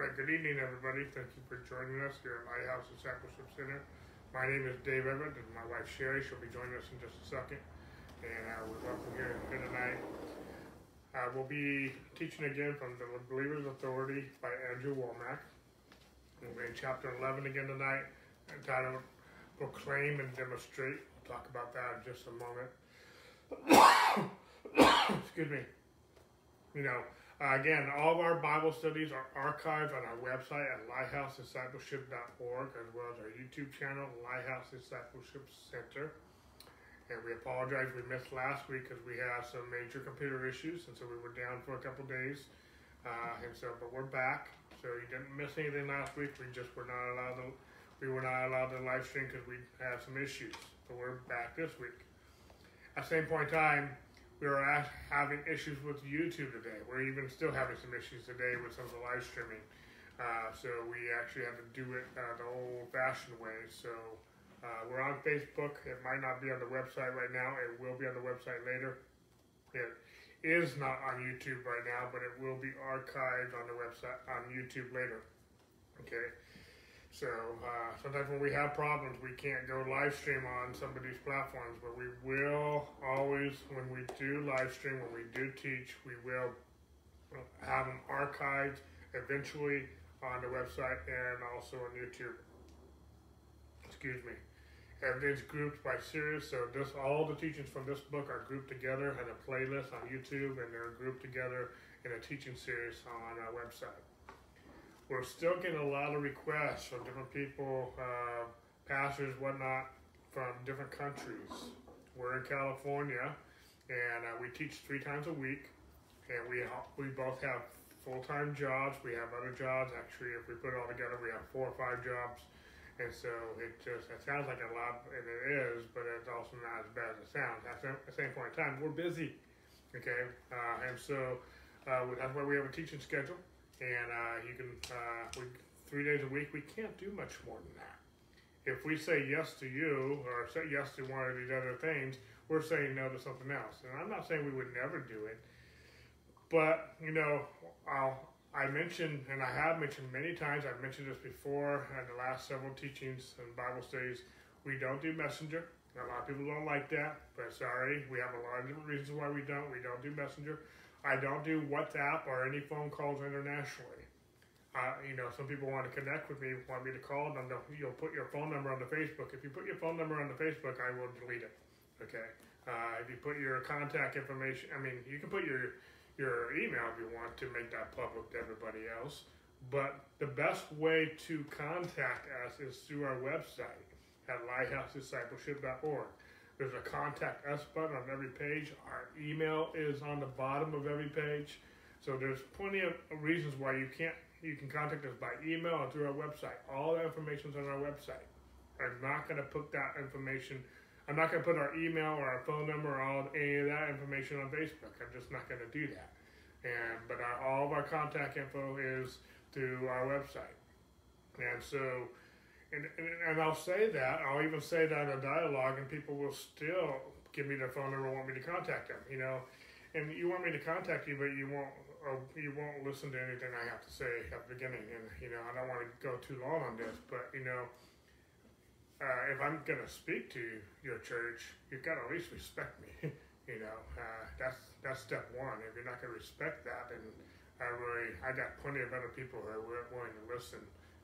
Right, good evening, everybody. Thank you for joining us here at Lighthouse Discipleship Center. My name is Dave Everett, and my wife Sherry. She'll be joining us in just a second. And uh, we welcome here tonight. Uh, we'll be teaching again from the Believer's Authority by Andrew Wommack. We'll be in chapter 11 again tonight, entitled Proclaim and Demonstrate. We'll talk about that in just a moment. Excuse me. You know, uh, again, all of our Bible studies are archived on our website at lighthousediscipleship.org as well as our YouTube channel, Lighthouse Discipleship Center. And we apologize we missed last week because we had some major computer issues, and so we were down for a couple days. Uh, and so, but we're back. So you didn't miss anything last week. We just were not allowed to. We were not allowed to live stream because we had some issues. But we're back this week. At the same point in time, we were having issues with YouTube today. We're even still having some issues today with some of the live streaming. Uh, so we actually had to do it uh, the old-fashioned way. So uh, we're on Facebook. It might not be on the website right now. It will be on the website later. It is not on YouTube right now, but it will be archived on the website on YouTube later. Okay. So uh, sometimes when we have problems, we can't go live stream on some of these platforms, but we will always, when we do live stream, when we do teach, we will have them archived eventually on the website and also on YouTube. Excuse me. Everything's grouped by series, so this all the teachings from this book are grouped together in a playlist on YouTube, and they're grouped together in a teaching series on our website we're still getting a lot of requests from different people, uh, pastors, whatnot, from different countries. We're in California, and uh, we teach three times a week, and we we both have full time jobs. We have other jobs. Actually, if we put it all together, we have four or five jobs. And so it just it sounds like a lot, and it is, but it's also not as bad as it sounds. At the same point in time, we're busy, okay, uh, and so uh, that's why we have a teaching schedule and uh, you can uh, we, three days a week. We can't do much more than that. If we say yes to you or say yes to one of these other things, we're saying no to something else. And I'm not saying we would never do it, but you know, I'll, I mentioned, and I have mentioned many times. I've mentioned this before in the last several teachings and Bible studies. We don't do messenger. A lot of people don't like that, but sorry, we have a lot of different reasons why we don't. We don't do messenger. I don't do WhatsApp or any phone calls internationally. Uh, you know, some people want to connect with me, want me to call them. You'll put your phone number on the Facebook. If you put your phone number on the Facebook, I will delete it. Okay. Uh, if you put your contact information, I mean, you can put your your email if you want to make that public to everybody else. But the best way to contact us is through our website at lighthousediscipleship.org. There's a contact us button on every page. Our email is on the bottom of every page. So there's plenty of reasons why you can't you can contact us by email or through our website. All the information's on our website. I'm not going to put that information. I'm not going to put our email or our phone number or all any of that information on Facebook. I'm just not going to do that. And but our, all of our contact info is through our website. And so and, and, I'll say that, I'll even say that in a dialogue, and people will still give me their phone number and want me to contact them, you know. And you want me to contact you, but you won't, or you won't listen to anything I have to say at the beginning. And, you know, I don't want to go too long on this, but, you know, uh, if I'm going to speak to your church, you've got to at least respect me. you know, uh, that's that's step one. If you're not going to respect that, then I really I got plenty of other people who are willing to listen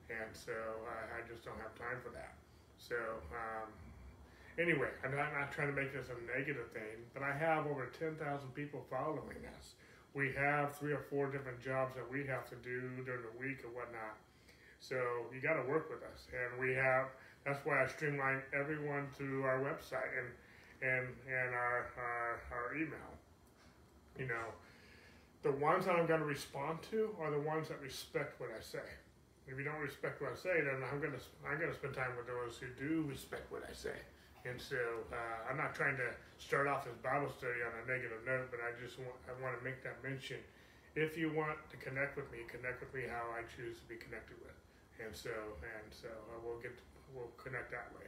and so I, I just don't have time for that. So um, anyway, I'm not, not trying to make this a negative thing, but I have over 10,000 people following us. We have three or four different jobs that we have to do during the week and whatnot. So you got to work with us, and we have. That's why I streamline everyone through our website and and and our our, our email. You know, the ones that I'm going to respond to are the ones that respect what I say. If you don't respect what I say, then I'm gonna I'm gonna spend time with those who do respect what I say. And so uh, I'm not trying to start off this Bible study on a negative note, but I just want I want to make that mention. If you want to connect with me, connect with me how I choose to be connected with. And so and so uh, we'll get to, we'll connect that way.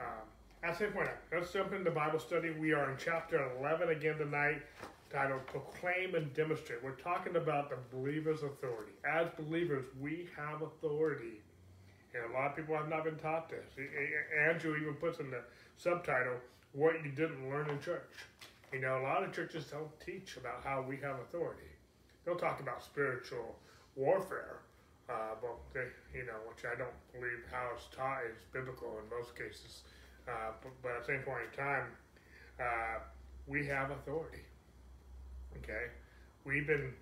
Um, at same point, let's jump into Bible study. We are in chapter 11 again tonight, titled Proclaim and Demonstrate. We're talking about the believer's authority. As believers, we have authority. And a lot of people have not been taught this. Andrew even puts in the subtitle, What You Didn't Learn in Church. You know, a lot of churches don't teach about how we have authority. They'll talk about spiritual warfare, uh, but they, you know, which I don't believe how it's taught is biblical in most cases. Uh, but, but, at the same point in time, uh, we have authority. Okay, we've been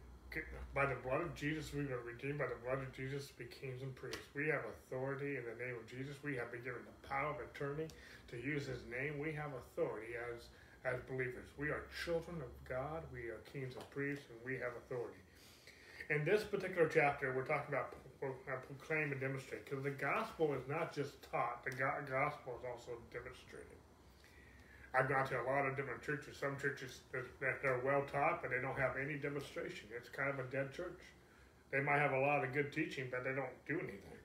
by the blood of Jesus, we've been redeemed by the blood of Jesus to be kings and priests. We have authority in the name of Jesus. We have been given the power of attorney to use His name. We have authority as as believers. We are children of God. We are kings and priests, and we have authority. In this particular chapter, we're talking about proclaim and demonstrate because the gospel is not just taught; the gospel is also demonstrated. I've gone to a lot of different churches. Some churches that they're well taught, but they don't have any demonstration. It's kind of a dead church. They might have a lot of good teaching, but they don't do anything.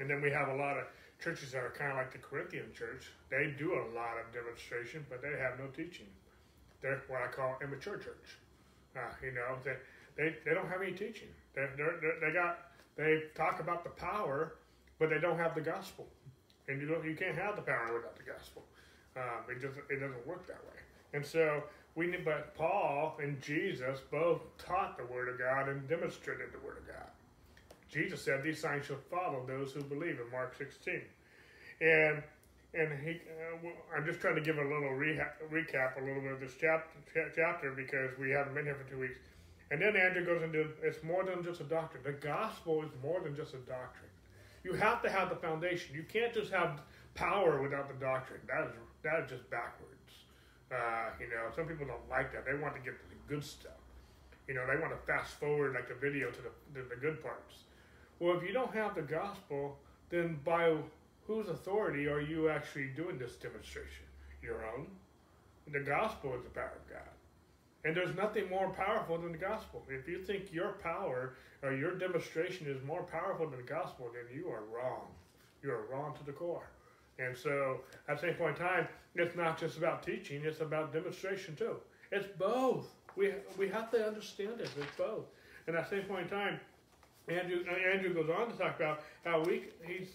And then we have a lot of churches that are kind of like the Corinthian church. They do a lot of demonstration, but they have no teaching. They're what I call immature church. Uh, you know, they, they, they don't have any teaching. They they they got they talk about the power, but they don't have the gospel. And you don't you can't have the power without the gospel. Um, it doesn't it doesn't work that way. And so we need, but Paul and Jesus both taught the word of God and demonstrated the word of God. Jesus said, "These signs shall follow those who believe." In Mark 16, and and he, uh, I'm just trying to give a little reha- recap, a little bit of this chapter, chapter because we haven't been here for two weeks. And then Andrew goes into it's more than just a doctrine. The gospel is more than just a doctrine. You have to have the foundation. You can't just have power without the doctrine. That is that is just backwards. Uh, you know, some people don't like that. They want to get to the good stuff. You know, they want to fast forward like the video to the, to the good parts. Well, if you don't have the gospel, then by whose authority are you actually doing this demonstration? Your own. The gospel is the power of God. And there's nothing more powerful than the gospel. If you think your power or your demonstration is more powerful than the gospel, then you are wrong. You are wrong to the core. And so at the same point in time, it's not just about teaching, it's about demonstration too. It's both. We, we have to understand it. It's both. And at the same point in time, Andrew, Andrew goes on to talk about how we, he's,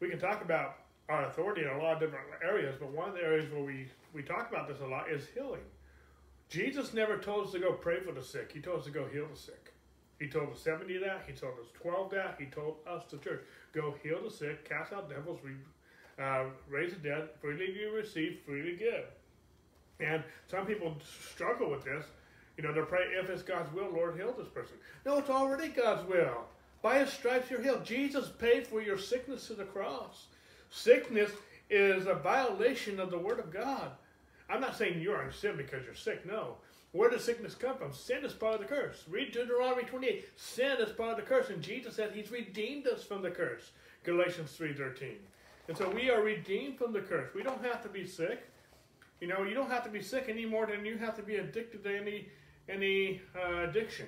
we can talk about our authority in a lot of different areas, but one of the areas where we, we talk about this a lot is healing. Jesus never told us to go pray for the sick. He told us to go heal the sick. He told the 70 that. He told us 12 that. He told us, the church, go heal the sick, cast out devils, uh, raise the dead, freely you receive, freely give. And some people struggle with this. You know, they pray, if it's God's will, Lord, heal this person. No, it's already God's will. By his stripes you're healed. Jesus paid for your sickness to the cross. Sickness is a violation of the word of God. I'm not saying you're in sin because you're sick. No. Where does sickness come from? Sin is part of the curse. Read Deuteronomy 28. Sin is part of the curse, and Jesus said He's redeemed us from the curse. Galatians 3:13. And so we are redeemed from the curse. We don't have to be sick. You know, you don't have to be sick any more than you have to be addicted to any any uh, addiction.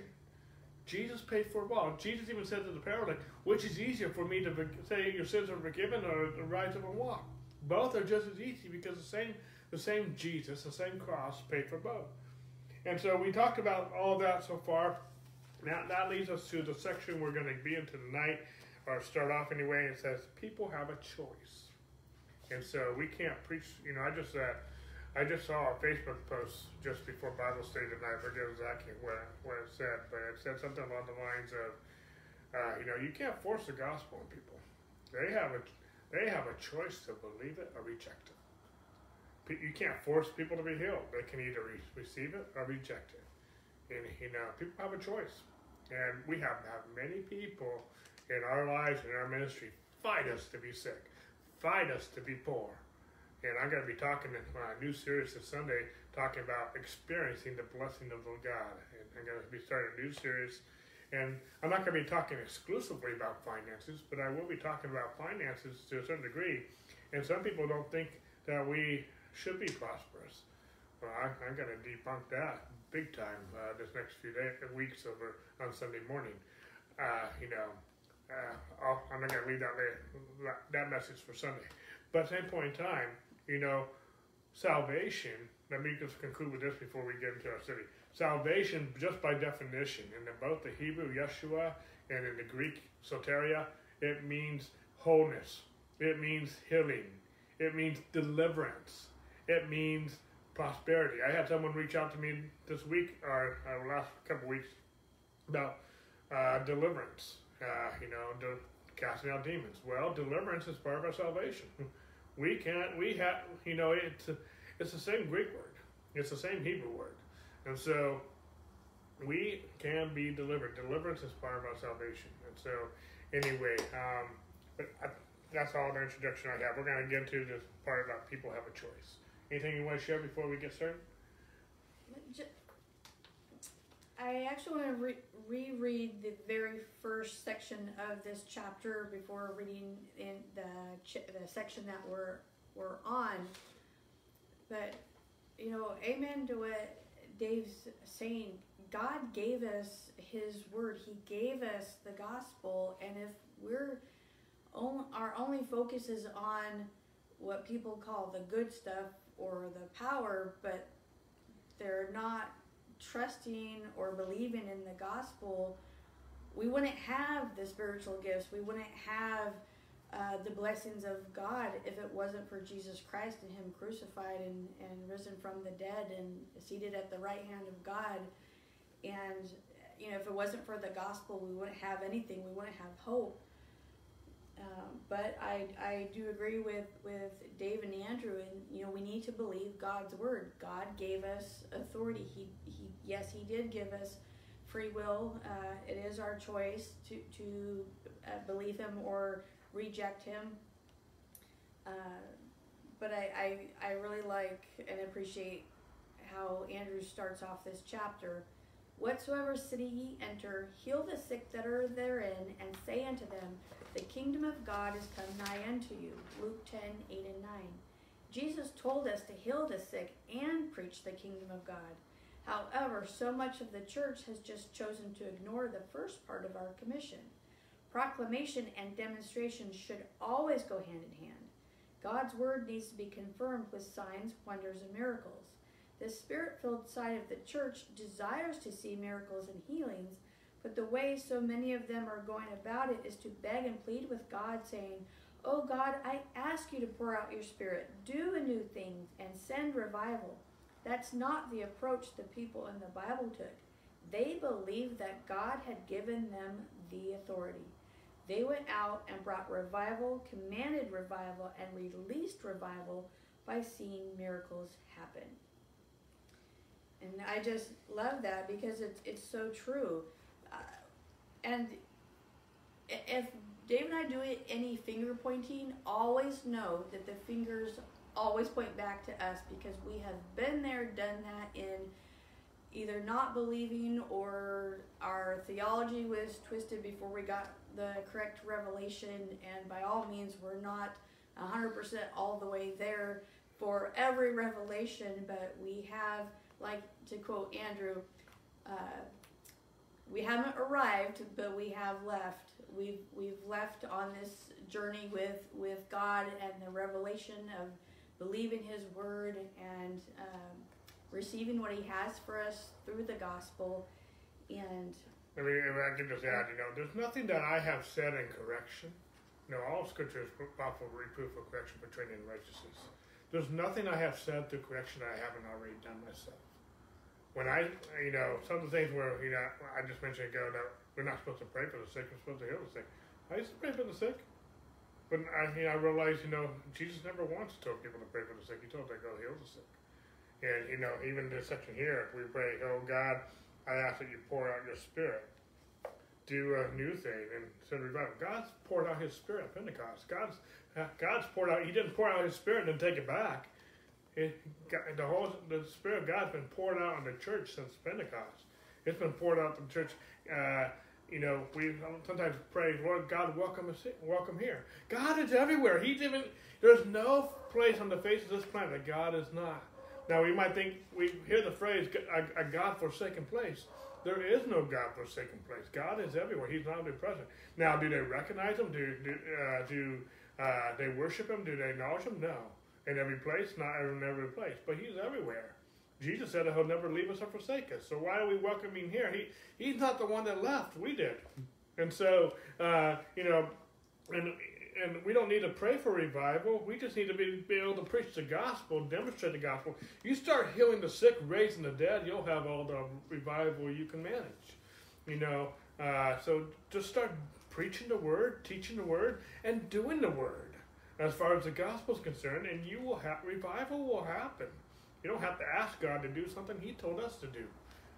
Jesus paid for it all. Jesus even said to the paralytic, which is easier for me to say your sins are forgiven or to rise up and walk? Both are just as easy because the same the same Jesus, the same cross paid for both. And so we talked about all that so far. Now that leads us to the section we're going to be in tonight or start off anyway, and says people have a choice, and so we can't preach. You know, I just uh, I just saw a Facebook post just before Bible study tonight. I forget exactly what what it said, but it said something along the lines of, uh, you know, you can't force the gospel on people. They have a they have a choice to believe it or reject it. You can't force people to be healed. They can either re- receive it or reject it. And you know, people have a choice, and we have have many people in our lives and our ministry fight us to be sick, fight us to be poor. And I'm going to be talking in my new series this Sunday, talking about experiencing the blessing of God. And I'm going to be starting a new series. And I'm not going to be talking exclusively about finances, but I will be talking about finances to a certain degree. And some people don't think that we should be prosperous. Well, I, am going to debunk that big time uh, this next few days, weeks over on Sunday morning. Uh, you know, uh, i am not going to leave that, that message for Sunday. But at the same point in time, you know, salvation. Let me just conclude with this before we get into our study. Salvation, just by definition, in the, both the Hebrew Yeshua and in the Greek soteria, it means wholeness. It means healing. It means deliverance. It means prosperity. I had someone reach out to me this week or last couple weeks about uh, deliverance. Uh, you know, de- casting out demons. Well, deliverance is part of our salvation. We can't. We have. You know, it's it's the same Greek word. It's the same Hebrew word, and so we can be delivered. Deliverance is part of our salvation. And so, anyway, um, but I, that's all the introduction I have. We're going to get into this part about people have a choice. Anything you want to share before we get started? I actually want to re- reread the very first section of this chapter before reading in the the section that we're we're on. But you know, amen to what Dave's saying. God gave us His word. He gave us the gospel, and if we're our only focus is on what people call the good stuff or the power, but they're not trusting or believing in the gospel, we wouldn't have the spiritual gifts. We wouldn't have uh, the blessings of God if it wasn't for Jesus Christ and Him crucified and, and risen from the dead and seated at the right hand of God. And, you know, if it wasn't for the gospel, we wouldn't have anything. We wouldn't have hope. Um, but I, I do agree with, with Dave and Andrew, and you know we need to believe God's word. God gave us authority. He, he yes, He did give us free will. Uh, it is our choice to to uh, believe Him or reject Him. Uh, but I, I I really like and appreciate how Andrew starts off this chapter. Whatsoever city ye enter, heal the sick that are therein, and say unto them, The kingdom of God is come nigh unto you. Luke 10 8 and 9. Jesus told us to heal the sick and preach the kingdom of God. However, so much of the church has just chosen to ignore the first part of our commission. Proclamation and demonstration should always go hand in hand. God's word needs to be confirmed with signs, wonders, and miracles. The spirit filled side of the church desires to see miracles and healings, but the way so many of them are going about it is to beg and plead with God, saying, Oh God, I ask you to pour out your spirit, do a new thing, and send revival. That's not the approach the people in the Bible took. They believed that God had given them the authority. They went out and brought revival, commanded revival, and released revival by seeing miracles happen. And I just love that because it's it's so true. And if Dave and I do any finger pointing, always know that the fingers always point back to us because we have been there, done that in either not believing or our theology was twisted before we got the correct revelation. And by all means, we're not 100% all the way there for every revelation, but we have like to quote Andrew, uh, we haven't arrived, but we have left. We've we've left on this journey with with God and the revelation of believing His word and um, receiving what He has for us through the gospel. And I mean, I can just add, you know, there's nothing that I have said in correction. You know, all Scripture is powerful reproof for correction for training in righteousness. There's nothing I have said through correction I haven't already done myself when I, you know, some of the things where, you know, I just mentioned ago that we're not supposed to pray for the sick, we're supposed to heal the sick. I used to pray for the sick. But I, you know, I realized, you know, Jesus never once told people to pray for the sick. He told them to go heal the sick. And, you know, even this section here, we pray, oh God, I ask that you pour out your spirit. Do a new thing and send revival. God's poured out his spirit at Pentecost. God's God's poured out, he didn't pour out his spirit and then take it back. It, the whole the Spirit of God's been poured out on the church since Pentecost. It's been poured out on the church. Uh, you know, we sometimes pray, Lord God, welcome us, welcome here. God is everywhere. He's even there's no place on the face of this planet that God is not. Now we might think we hear the phrase a, a God forsaken place. There is no God forsaken place. God is everywhere. He's omnipresent. Now, do they recognize Him? Do do uh, do uh, they worship Him? Do they acknowledge Him? No. In every place, not in every place, but He's everywhere. Jesus said He'll never leave us or forsake us. So why are we welcoming here? He He's not the one that left. We did, and so uh, you know, and and we don't need to pray for revival. We just need to be, be able to preach the gospel, demonstrate the gospel. You start healing the sick, raising the dead, you'll have all the revival you can manage. You know, uh, so just start preaching the word, teaching the word, and doing the word as far as the gospel is concerned, and you will have revival will happen. You don't have to ask God to do something; He told us to do.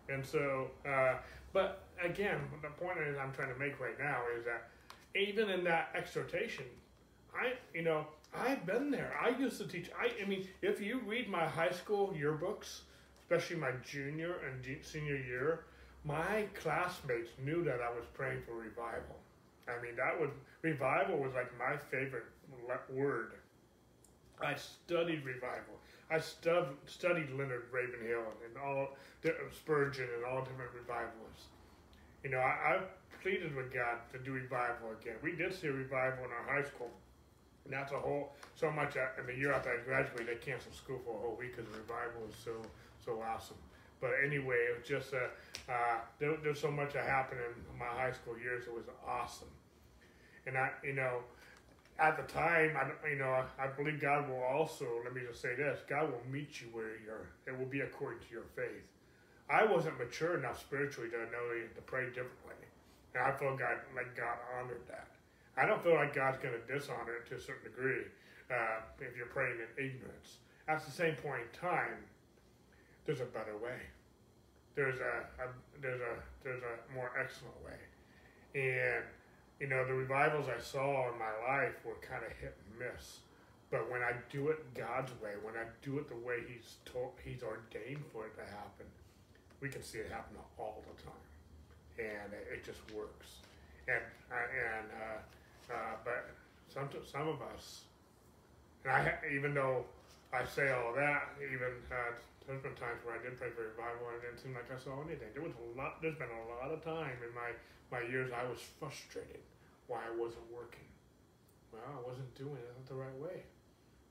And so, uh, but again, the point is I'm trying to make right now is that even in that exhortation, I you know I've been there. I used to teach. I I mean, if you read my high school yearbooks, especially my junior and senior year, my classmates knew that I was praying for revival. I mean, that was revival was like my favorite word. I studied revival. I stud, studied Leonard Ravenhill and all Spurgeon and all different revivalists. You know, I, I pleaded with God to do revival again. We did see a revival in our high school. And that's a whole, so much, uh, in the year after I graduated, they canceled school for a whole week because the revival was so, so awesome. But anyway, it was just, uh, uh, there, there's so much that happened in my high school years. It was awesome. And I, you know, at the time, I, you know, I believe God will also, let me just say this, God will meet you where you're, it will be according to your faith. I wasn't mature enough spiritually to know to pray differently. And I feel God, like God honored that. I don't feel like God's going to dishonor it to a certain degree uh, if you're praying in ignorance. At the same point in time, there's a better way. There's a, a there's a there's a more excellent way, and you know the revivals I saw in my life were kind of hit and miss. But when I do it God's way, when I do it the way He's told, He's ordained for it to happen, we can see it happen all the time and it just works. And uh, and uh, uh, but some some of us, and I even though I say all that, even uh, there's been times where I did pray for revival and it didn't seem like I saw anything. There was a lot. There's been a lot of time in my my years I was frustrated why I wasn't working. Well, I wasn't doing it the right way.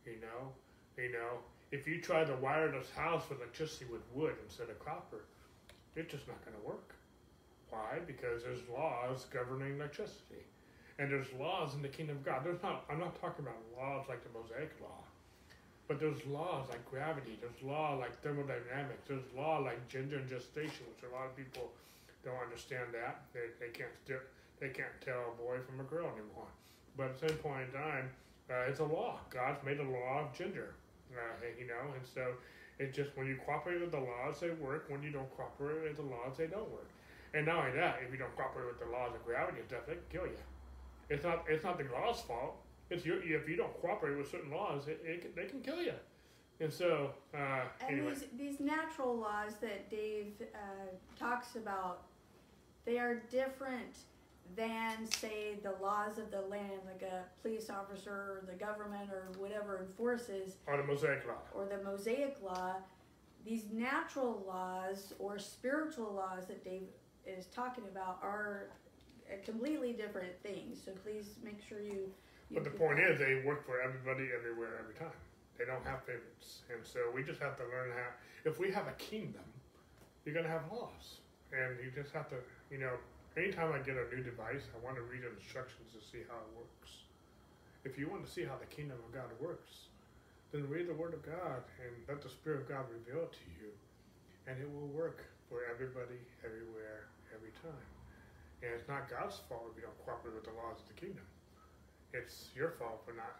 You know, you know, if you try to wire this house with electricity with wood instead of copper, it's just not going to work. Why? Because there's laws governing electricity. And there's laws in the kingdom of God. There's not I'm not talking about laws like the Mosaic law. But there's laws like gravity, there's law like thermodynamics, there's law like gender and gestation, which a lot of people don't understand that. They, they can't they can't tell a boy from a girl anymore. But at the same point in time, uh, it's a law. God's made a law of gender, uh, you know, and so it just when you cooperate with the laws, they work. When you don't cooperate with the laws, they don't work. And not only that, if you don't cooperate with the laws of gravity and stuff, they can kill you. It's not it's not the law's fault. It's your if you don't cooperate with certain laws, it, it they can kill you. And so, uh, and anyway. these these natural laws that Dave uh, talks about, they are different than say the laws of the land, like a police officer or the government or whatever enforces, or the Mosaic law, or the Mosaic law. These natural laws or spiritual laws that Dave is talking about are completely different things. So please make sure you. But the point is, they work for everybody, everywhere, every time. They don't have favorites, and so we just have to learn how. If we have a kingdom, you're going to have laws, and you just have to, you know. Anytime I get a new device, I want to read the instructions to see how it works. If you want to see how the kingdom of God works, then read the Word of God and let the Spirit of God reveal it to you, and it will work for everybody, everywhere, every time. And it's not God's fault if you don't cooperate with the laws of the kingdom. It's your fault for not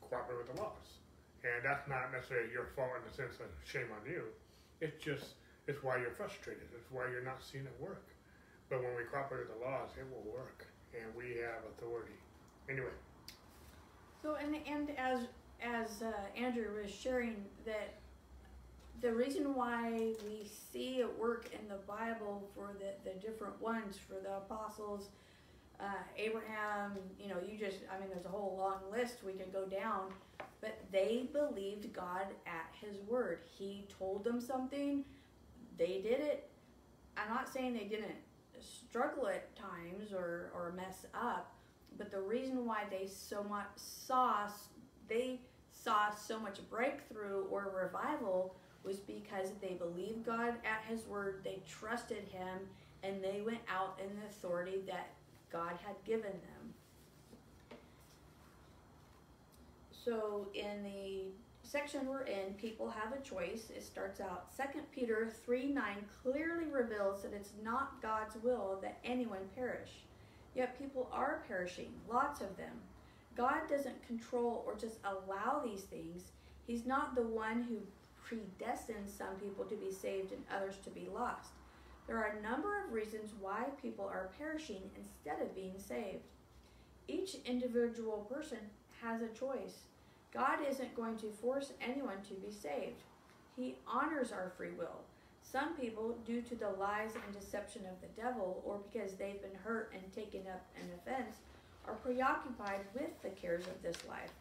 cooperating with the laws. And that's not necessarily your fault in the sense of shame on you. It's just, it's why you're frustrated. It's why you're not seeing it work. But when we cooperate with the laws, it will work. And we have authority. Anyway. So, and, and as, as uh, Andrew was sharing that the reason why we see it work in the Bible for the, the different ones, for the apostles, uh, Abraham, you know, you just, I mean, there's a whole long list we could go down, but they believed God at his word. He told them something, they did it. I'm not saying they didn't struggle at times or, or mess up, but the reason why they so much saw, they saw so much breakthrough or revival was because they believed God at His word, they trusted Him, and they went out in the authority that God had given them. So, in the section we're in, people have a choice. It starts out 2 Peter 3 9 clearly reveals that it's not God's will that anyone perish. Yet people are perishing, lots of them. God doesn't control or just allow these things. He's not the one who predestines some people to be saved and others to be lost. There are a number of reasons why people are perishing instead of being saved. Each individual person has a choice. God isn't going to force anyone to be saved. He honors our free will. Some people, due to the lies and deception of the devil, or because they've been hurt and taken up an offense, are preoccupied with the cares of this life.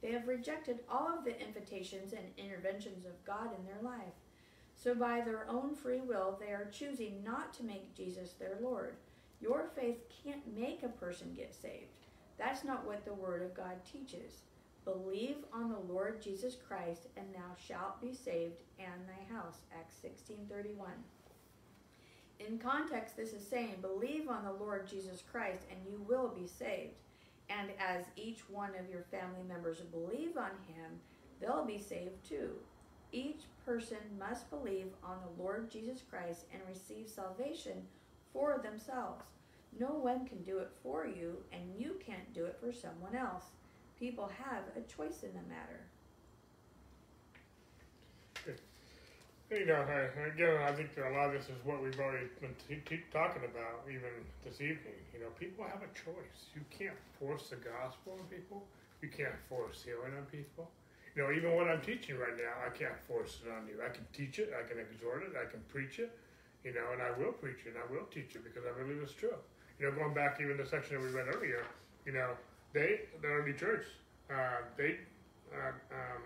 They have rejected all of the invitations and interventions of God in their life. So, by their own free will, they are choosing not to make Jesus their Lord. Your faith can't make a person get saved. That's not what the Word of God teaches. Believe on the Lord Jesus Christ, and thou shalt be saved, and thy house. Acts 16:31. In context, this is saying, believe on the Lord Jesus Christ, and you will be saved. And as each one of your family members believe on him, they'll be saved too. Each person must believe on the Lord Jesus Christ and receive salvation for themselves. No one can do it for you, and you can't do it for someone else. People have a choice in the matter. You know, again, I think a lot of this is what we've already been talking about even this evening. You know, people have a choice. You can't force the gospel on people. You can't force healing on people. You know, even what I'm teaching right now, I can't force it on you. I can teach it, I can exhort it, I can preach it, you know, and I will preach it, and I will teach it because I believe it's true. You know, going back even the section that we read earlier, you know, they, the early church, uh, they, uh, um,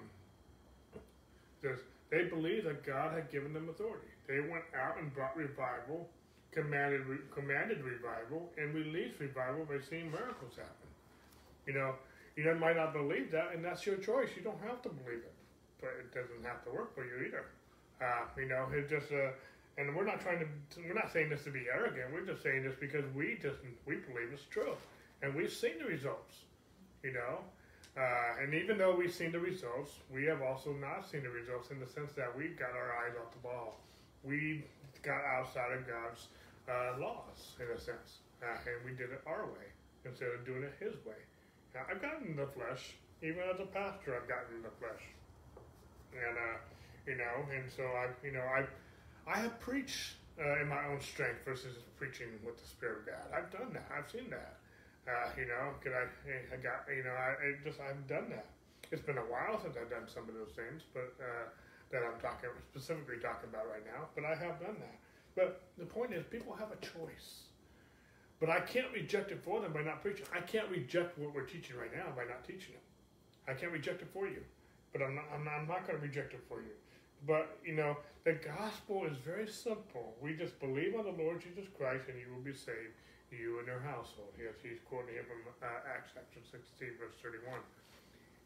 they believed that God had given them authority. They went out and brought revival, commanded commanded revival, and released revival by seeing miracles happen. You know, you might not believe that, and that's your choice. You don't have to believe it, but it doesn't have to work for you either. Uh, you know, it just uh, and we're not trying to we're not saying this to be arrogant. We're just saying this because we just we believe it's true, and we've seen the results. You know, uh, and even though we've seen the results, we have also not seen the results in the sense that we've got our eyes off the ball. We got outside of God's uh, laws, in a sense, uh, and we did it our way instead of doing it His way. I've gotten the flesh, even as a pastor, I've gotten the flesh, and uh, you know, and so I, you know, I, I have preached uh, in my own strength versus preaching with the Spirit of God. I've done that. I've seen that. Uh, you know, could I, I got, you know, I, I just, I've done that. It's been a while since I've done some of those things, but uh, that I'm talking specifically talking about right now. But I have done that. But the point is, people have a choice. But I can't reject it for them by not preaching. I can't reject what we're teaching right now by not teaching it. I can't reject it for you. But I'm not, I'm not, I'm not going to reject it for you. But, you know, the gospel is very simple. We just believe on the Lord Jesus Christ and you will be saved you and your household. Yes, he's quoting here from uh, Acts chapter 16, verse 31.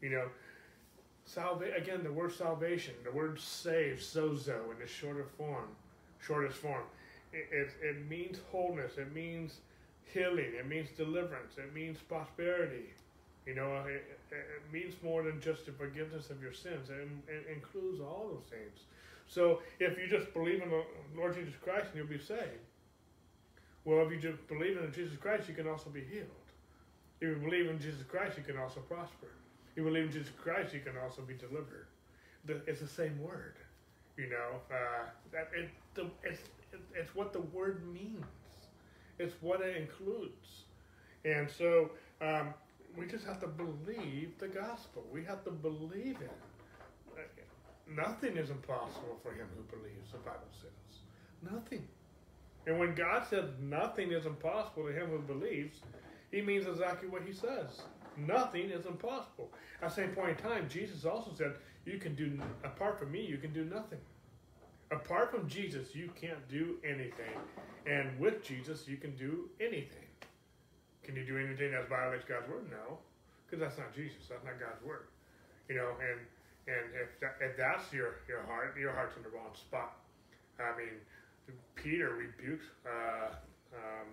You know, salva- again, the word salvation, the word save, sozo, in the shorter form, shortest form, it, it, it means wholeness, it means healing, it means deliverance, it means prosperity. You know, it, it means more than just the forgiveness of your sins. It, it includes all those things. So if you just believe in the Lord Jesus Christ, and you'll be saved. Well, if you just believe in Jesus Christ, you can also be healed. If you believe in Jesus Christ, you can also prosper. If you believe in Jesus Christ, you can also be delivered. It's the same word, you know. Uh, that it, the, it's, it's what the word means. It's what it includes, and so um, we just have to believe the gospel. We have to believe it. Nothing is impossible for him who believes. The Bible says nothing. And when God says nothing is impossible to him who believes, he means exactly what he says. Nothing is impossible. At the same point in time, Jesus also said, You can do, apart from me, you can do nothing. Apart from Jesus, you can't do anything. And with Jesus, you can do anything. Can you do anything that violates God's word? No, because that's not Jesus. That's not God's word. You know, and and if that, if that's your your heart, your heart's in the wrong spot. I mean, Peter rebuked uh, um,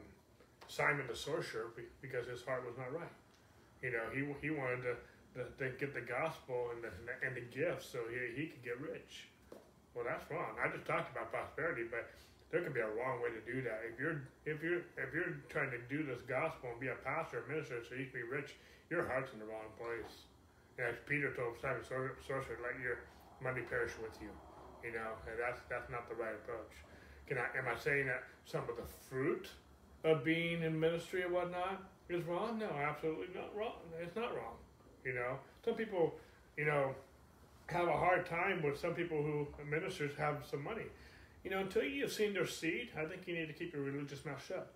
Simon the sorcerer because his heart was not right. You know, he he wanted to, to, get the gospel and the and the gifts so he, he could get rich. Well, that's wrong. I just talked about prosperity, but there could be a wrong way to do that. If you're if you're if you're trying to do this gospel and be a pastor or minister so you can be rich, your heart's in the wrong place. As Peter told Simon sorcerer, let your money perish with you. You know, and that's that's not the right approach. Can I am I saying that some of the fruit of being in ministry and whatnot is wrong? No, absolutely not wrong. It's not wrong. You know, some people, you know, have a hard time with some people who uh, ministers have some money you know, until you've seen their seed, I think you need to keep your religious mouth shut.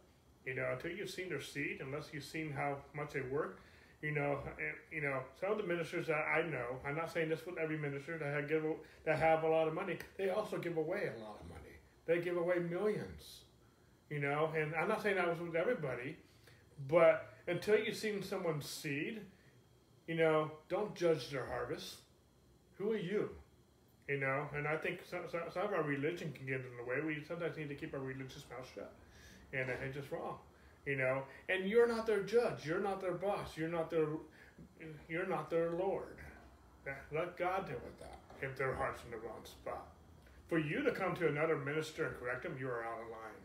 You know, until you've seen their seed, unless you've seen how much they work, you know, and, you know, some of the ministers that I know, I'm not saying this with every minister that have give that have a lot of money, they also give away a lot of money. They give away millions, you know, and I'm not saying that was with everybody, but until you've seen someone's seed, you know, don't judge their harvest. Who are you? You know, and I think some, some, of our religion can get in the way. We sometimes need to keep our religious mouth shut, and it's just wrong. You know, and you're not their judge. You're not their boss. You're not their, you're not their Lord. Let God deal with that if their heart's in the wrong spot. For you to come to another minister and correct them, you are out of line.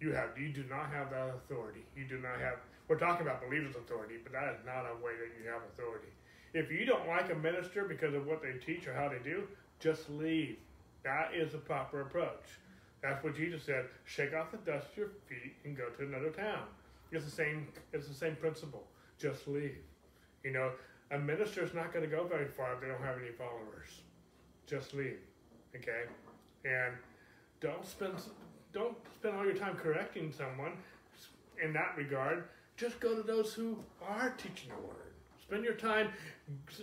You have you do not have that authority. You do not have. We're talking about believers' authority, but that is not a way that you have authority. If you don't like a minister because of what they teach or how they do, just leave. That is the proper approach. That's what Jesus said. Shake off the dust of your feet and go to another town. It's the same. It's the same principle. Just leave. You know, a minister is not going to go very far if they don't have any followers. Just leave. Okay, and don't spend don't spend all your time correcting someone. In that regard, just go to those who are teaching the word. Spend your time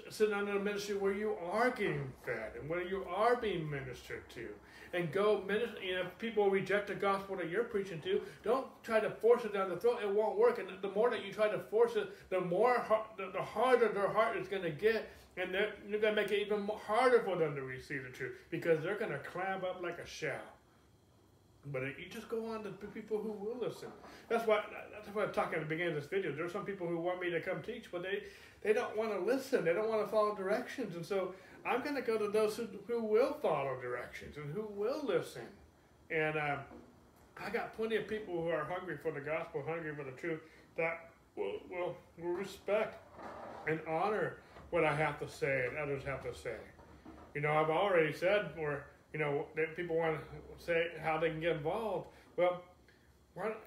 sitting under a ministry where you are getting fed and where you are being ministered to. And go minister. You know, if people reject the gospel that you're preaching to, don't try to force it down the throat. It won't work. And the more that you try to force it, the more the harder their heart is going to get, and you're going to make it even harder for them to receive the truth because they're going to clam up like a shell. But you just go on to people who will listen. That's why that's why I'm talking at the beginning of this video. There are some people who want me to come teach, but they they don't want to listen. They don't want to follow directions. And so I'm going to go to those who, who will follow directions and who will listen. And uh, I got plenty of people who are hungry for the gospel, hungry for the truth, that will, will, will respect and honor what I have to say and others have to say. You know, I've already said where, you know, that people want to say how they can get involved. Well,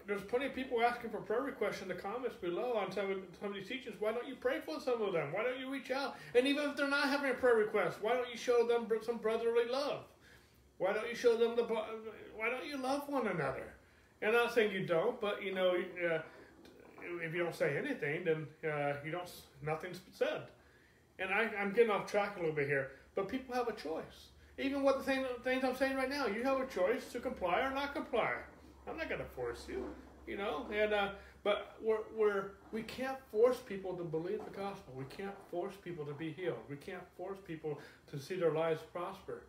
there's plenty of people asking for prayer requests in the comments below on some of, some of these teachers. Why don't you pray for some of them? Why don't you reach out? And even if they're not having a prayer request, why don't you show them some brotherly love? Why don't you show them the? Why don't you love one another? And I'm not saying you don't, but you know, uh, if you don't say anything, then uh, you don't. Nothing's said. And I, I'm getting off track a little bit here, but people have a choice. Even what the same things I'm saying right now, you have a choice to comply or not comply. I'm not going to force you, you know. And uh, but we're, we're we can't force people to believe the gospel. We can't force people to be healed. We can't force people to see their lives prosper.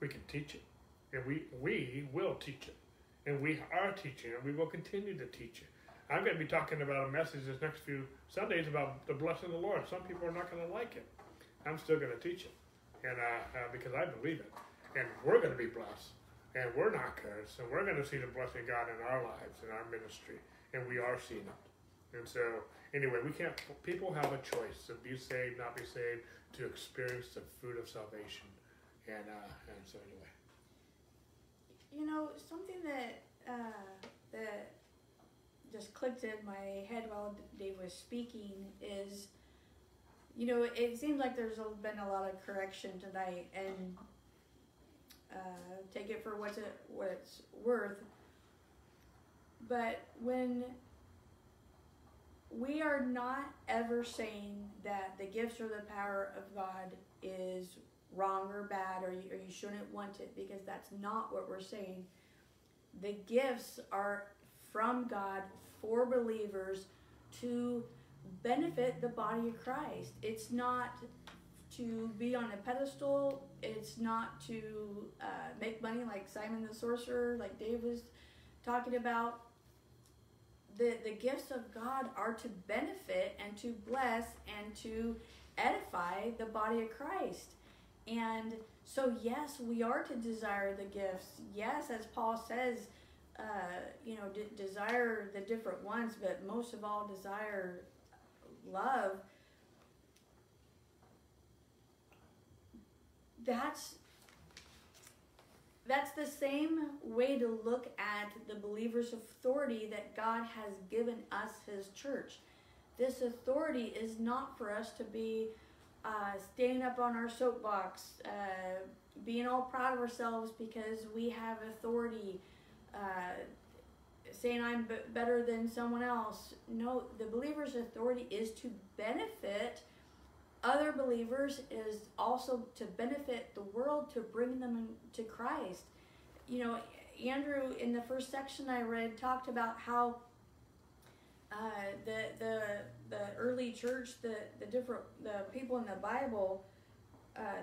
We can teach it, and we we will teach it, and we are teaching it. We will continue to teach it. I'm going to be talking about a message this next few Sundays about the blessing of the Lord. Some people are not going to like it. I'm still going to teach it, and uh, uh, because I believe it, and we're going to be blessed and we're not cursed, and we're going to see the blessing of God in our lives, in our ministry, and we are seeing it. And so, anyway, we can't. People have a choice to be saved, not be saved, to experience the fruit of salvation, and uh, and so anyway. You know, something that uh, that just clicked in my head while Dave was speaking is, you know, it seems like there's been a lot of correction tonight, and uh, take it for what's it what it's worth. But when we are not ever saying that the gifts or the power of God is wrong or bad or you, or you shouldn't want it because that's not what we're saying. The gifts are from God for believers to benefit the body of Christ. It's not to be on a pedestal. It's not to uh, make money like Simon the sorcerer, like Dave was talking about. The, the gifts of God are to benefit and to bless and to edify the body of Christ. And so, yes, we are to desire the gifts. Yes, as Paul says, uh, you know, de- desire the different ones, but most of all, desire love. That's that's the same way to look at the believer's authority that God has given us, His church. This authority is not for us to be uh, standing up on our soapbox, uh, being all proud of ourselves because we have authority, uh, saying I'm better than someone else. No, the believer's authority is to benefit other believers, is also to benefit the world, to bring them to Christ. You know, Andrew, in the first section I read, talked about how. Uh, the the the early church, the the different the people in the Bible, uh,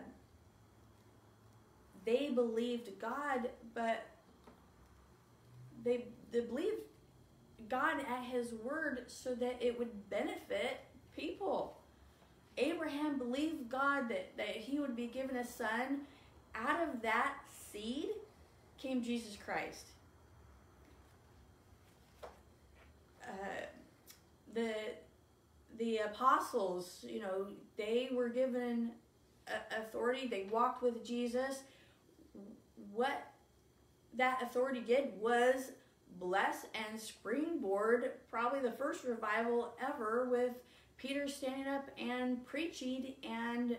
they believed God, but they they believed God at His word so that it would benefit people. Abraham believed God that, that he would be given a son. Out of that seed came Jesus Christ. Uh, the the apostles, you know, they were given authority. They walked with Jesus. What that authority did was bless and springboard probably the first revival ever with Peter standing up and preaching and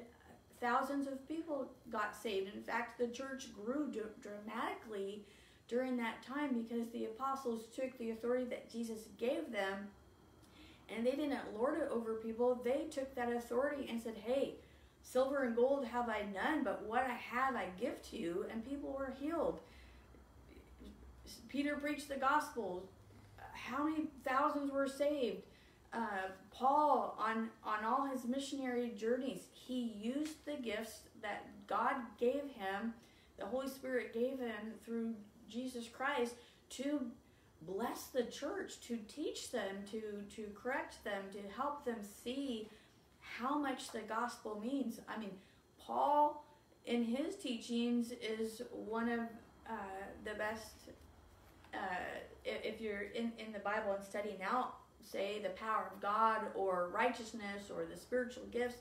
thousands of people got saved. In fact, the church grew dramatically during that time because the apostles took the authority that Jesus gave them and they didn't lord it over people. They took that authority and said, Hey, silver and gold have I none, but what I have I give to you. And people were healed. Peter preached the gospel. How many thousands were saved? Uh, Paul, on, on all his missionary journeys, he used the gifts that God gave him, the Holy Spirit gave him through Jesus Christ to bless the church, to teach them, to, to correct them, to help them see how much the gospel means. I mean, Paul, in his teachings, is one of uh, the best. Uh, if you're in, in the Bible and studying out, say, the power of God or righteousness or the spiritual gifts,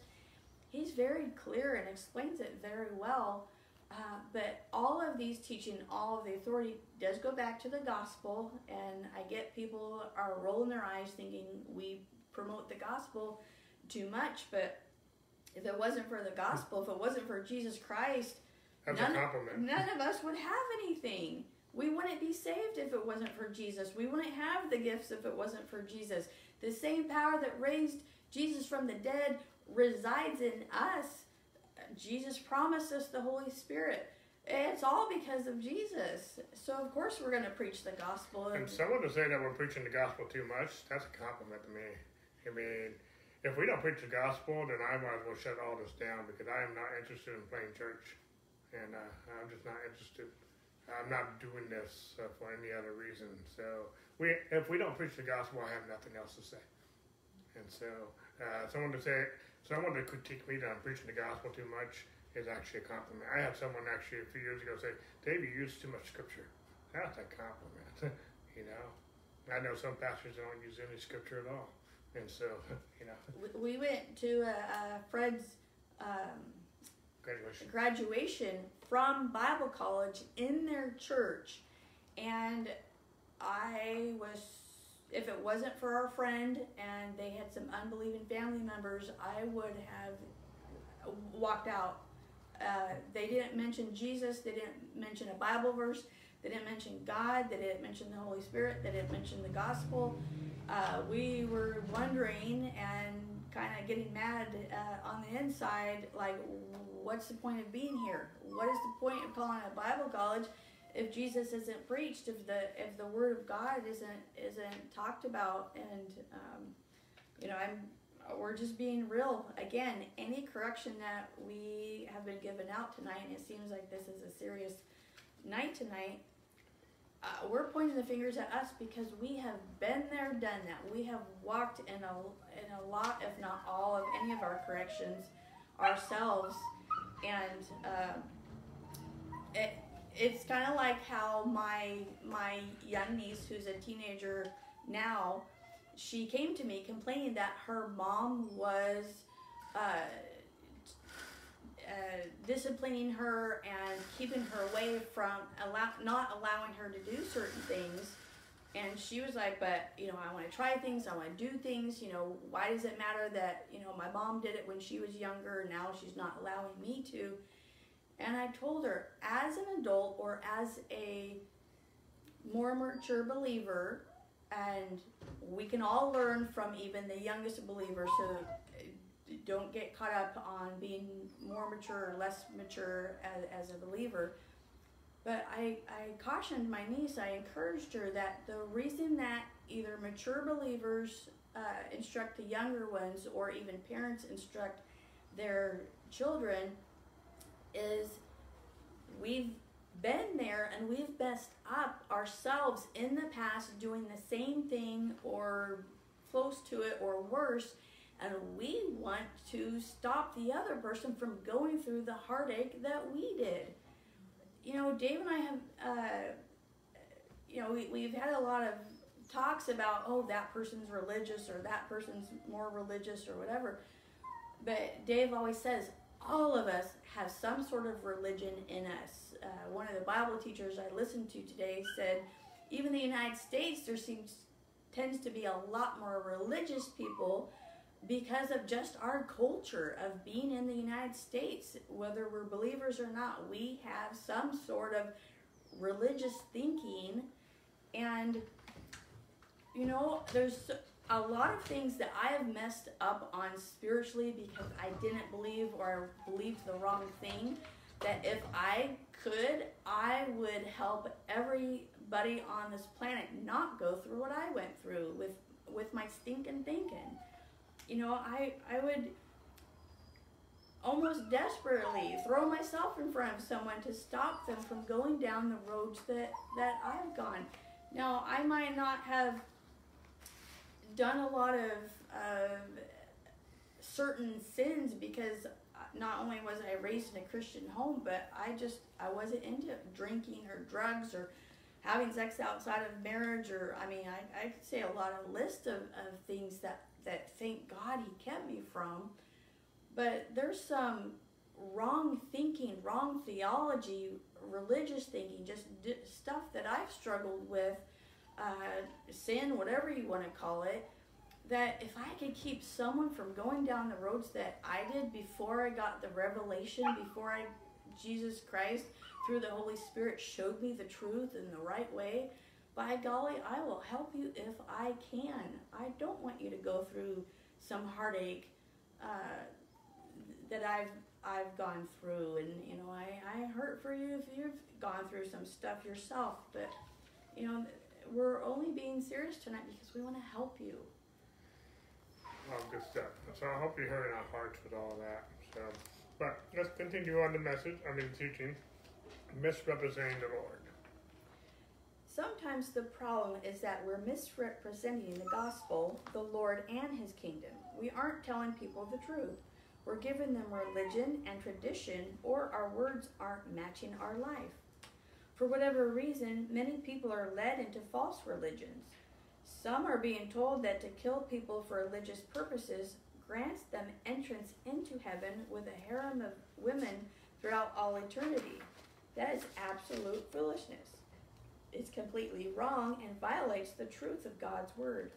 he's very clear and explains it very well uh, but all of these teaching, all of the authority does go back to the gospel, and I get people are rolling their eyes thinking we promote the gospel too much, but if it wasn't for the gospel, if it wasn't for Jesus Christ, That's none, none of us would have anything. We wouldn't be saved if it wasn't for Jesus. We wouldn't have the gifts if it wasn't for Jesus. The same power that raised Jesus from the dead resides in us Jesus promised us the Holy Spirit. It's all because of Jesus. So of course we're going to preach the gospel. And, someone to say that we're preaching the gospel too much, that's a compliment to me. I mean, if we don't preach the gospel, then I might as well shut all this down because I am not interested in playing church, and uh, I'm just not interested. I'm not doing this uh, for any other reason. So we, if we don't preach the gospel, I have nothing else to say. And so, uh, someone to say someone to critique me that I'm preaching the gospel too much is actually a compliment. I had someone actually a few years ago say, Dave, you use too much scripture. That's a compliment, you know. I know some pastors don't use any scripture at all. And so, you know. We went to Fred's um, graduation. graduation from Bible college in their church. And I was if it wasn't for our friend and they had some unbelieving family members, I would have walked out. Uh, they didn't mention Jesus. They didn't mention a Bible verse. They didn't mention God. They didn't mention the Holy Spirit. They didn't mention the gospel. Uh, we were wondering and kind of getting mad uh, on the inside, like, what's the point of being here? What is the point of calling a Bible college if Jesus isn't preached, if the if the word of God isn't isn't talked about, and um, you know, I'm we're just being real. Again, any correction that we have been given out tonight, it seems like this is a serious night tonight, uh, we're pointing the fingers at us because we have been there, done that. We have walked in a in a lot, if not all, of any of our corrections ourselves, and uh, it it's kind of like how my my young niece, who's a teenager now, she came to me complaining that her mom was. Uh, uh, disciplining her and keeping her away from allow, not allowing her to do certain things. And she was like, but you know, I want to try things. I want to do things. You know, why does it matter that you know my mom did it when she was younger? Now she's not allowing me to. And I told her, as an adult or as a more mature believer, and we can all learn from even the youngest believer. So don't get caught up on being more mature or less mature as, as a believer. But I, I cautioned my niece, I encouraged her that the reason that either mature believers uh, instruct the younger ones or even parents instruct their children is we've been there and we've messed up ourselves in the past doing the same thing or close to it or worse and we want to stop the other person from going through the heartache that we did. You know, Dave and I have, uh, you know, we, we've had a lot of talks about, oh, that person's religious or that person's more religious or whatever. But Dave always says, all of us have some sort of religion in us. Uh, one of the Bible teachers I listened to today said, even in the United States, there seems tends to be a lot more religious people because of just our culture of being in the United States, whether we're believers or not, we have some sort of religious thinking. And, you know, there's a lot of things that I have messed up on spiritually because I didn't believe or believed the wrong thing. That if I could, I would help everybody on this planet not go through what I went through with, with my stinking thinking you know, I, I would almost desperately throw myself in front of someone to stop them from going down the roads that, that I've gone. Now, I might not have done a lot of certain sins because not only was I raised in a Christian home, but I just I wasn't into drinking or drugs or having sex outside of marriage or I mean I, I could say a lot of list of, of things that that thank God He kept me from. But there's some wrong thinking, wrong theology, religious thinking, just stuff that I've struggled with, uh, sin, whatever you want to call it. That if I could keep someone from going down the roads that I did before I got the revelation, before I, Jesus Christ, through the Holy Spirit, showed me the truth in the right way, by golly, I will help you if I can. I don't want you to go through some heartache uh, that I've I've gone through, and you know I I hurt for you if you've gone through some stuff yourself. But you know we're only being serious tonight because we want to help you. Oh, good stuff. So I hope you're hearing our hearts with all that. So, but let's continue on the message. I mean teaching, misrepresenting the Lord. Sometimes the problem is that we're misrepresenting the gospel, the Lord, and his kingdom. We aren't telling people the truth. We're giving them religion and tradition, or our words aren't matching our life. For whatever reason, many people are led into false religions. Some are being told that to kill people for religious purposes grants them entrance into heaven with a harem of women throughout all eternity. That is absolute foolishness is completely wrong and violates the truth of God's word.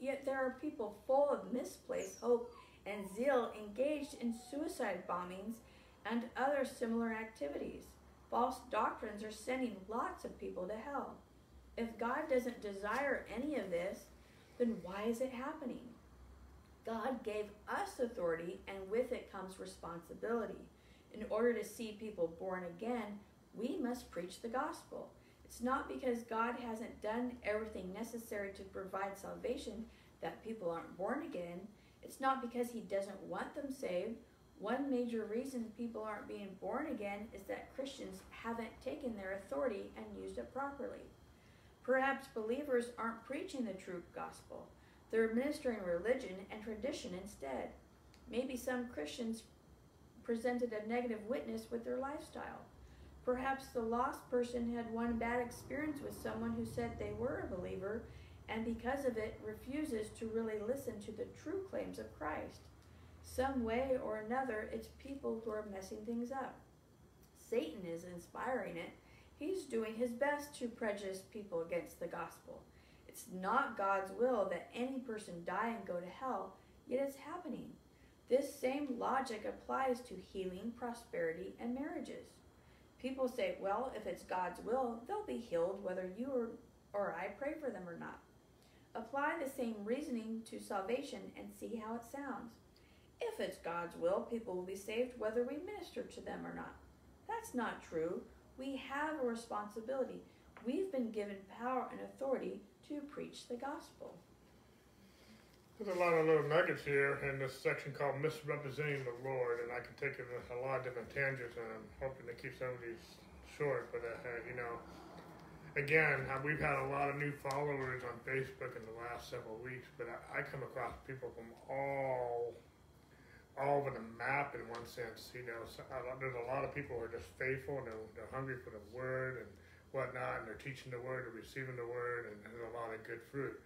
Yet there are people full of misplaced hope and zeal engaged in suicide bombings and other similar activities. False doctrines are sending lots of people to hell. If God doesn't desire any of this, then why is it happening? God gave us authority, and with it comes responsibility. In order to see people born again, we must preach the gospel. It's not because God hasn't done everything necessary to provide salvation that people aren't born again. It's not because he doesn't want them saved. One major reason people aren't being born again is that Christians haven't taken their authority and used it properly. Perhaps believers aren't preaching the true gospel. They're administering religion and tradition instead. Maybe some Christians presented a negative witness with their lifestyle. Perhaps the lost person had one bad experience with someone who said they were a believer and because of it refuses to really listen to the true claims of Christ. Some way or another, it's people who are messing things up. Satan is inspiring it. He's doing his best to prejudice people against the gospel. It's not God's will that any person die and go to hell, yet it's happening. This same logic applies to healing, prosperity, and marriages. People say, well, if it's God's will, they'll be healed whether you or, or I pray for them or not. Apply the same reasoning to salvation and see how it sounds. If it's God's will, people will be saved whether we minister to them or not. That's not true. We have a responsibility. We've been given power and authority to preach the gospel. There's a lot of little nuggets here in this section called Misrepresenting the Lord, and I can take it in a lot of different tangents, and I'm hoping to keep some of these short, but, uh, you know, again, we've had a lot of new followers on Facebook in the last several weeks, but I, I come across people from all all over the map in one sense. You know, so, uh, there's a lot of people who are just faithful and they're, they're hungry for the word and whatnot, and they're teaching the word, they're receiving the word, and there's a lot of good fruit.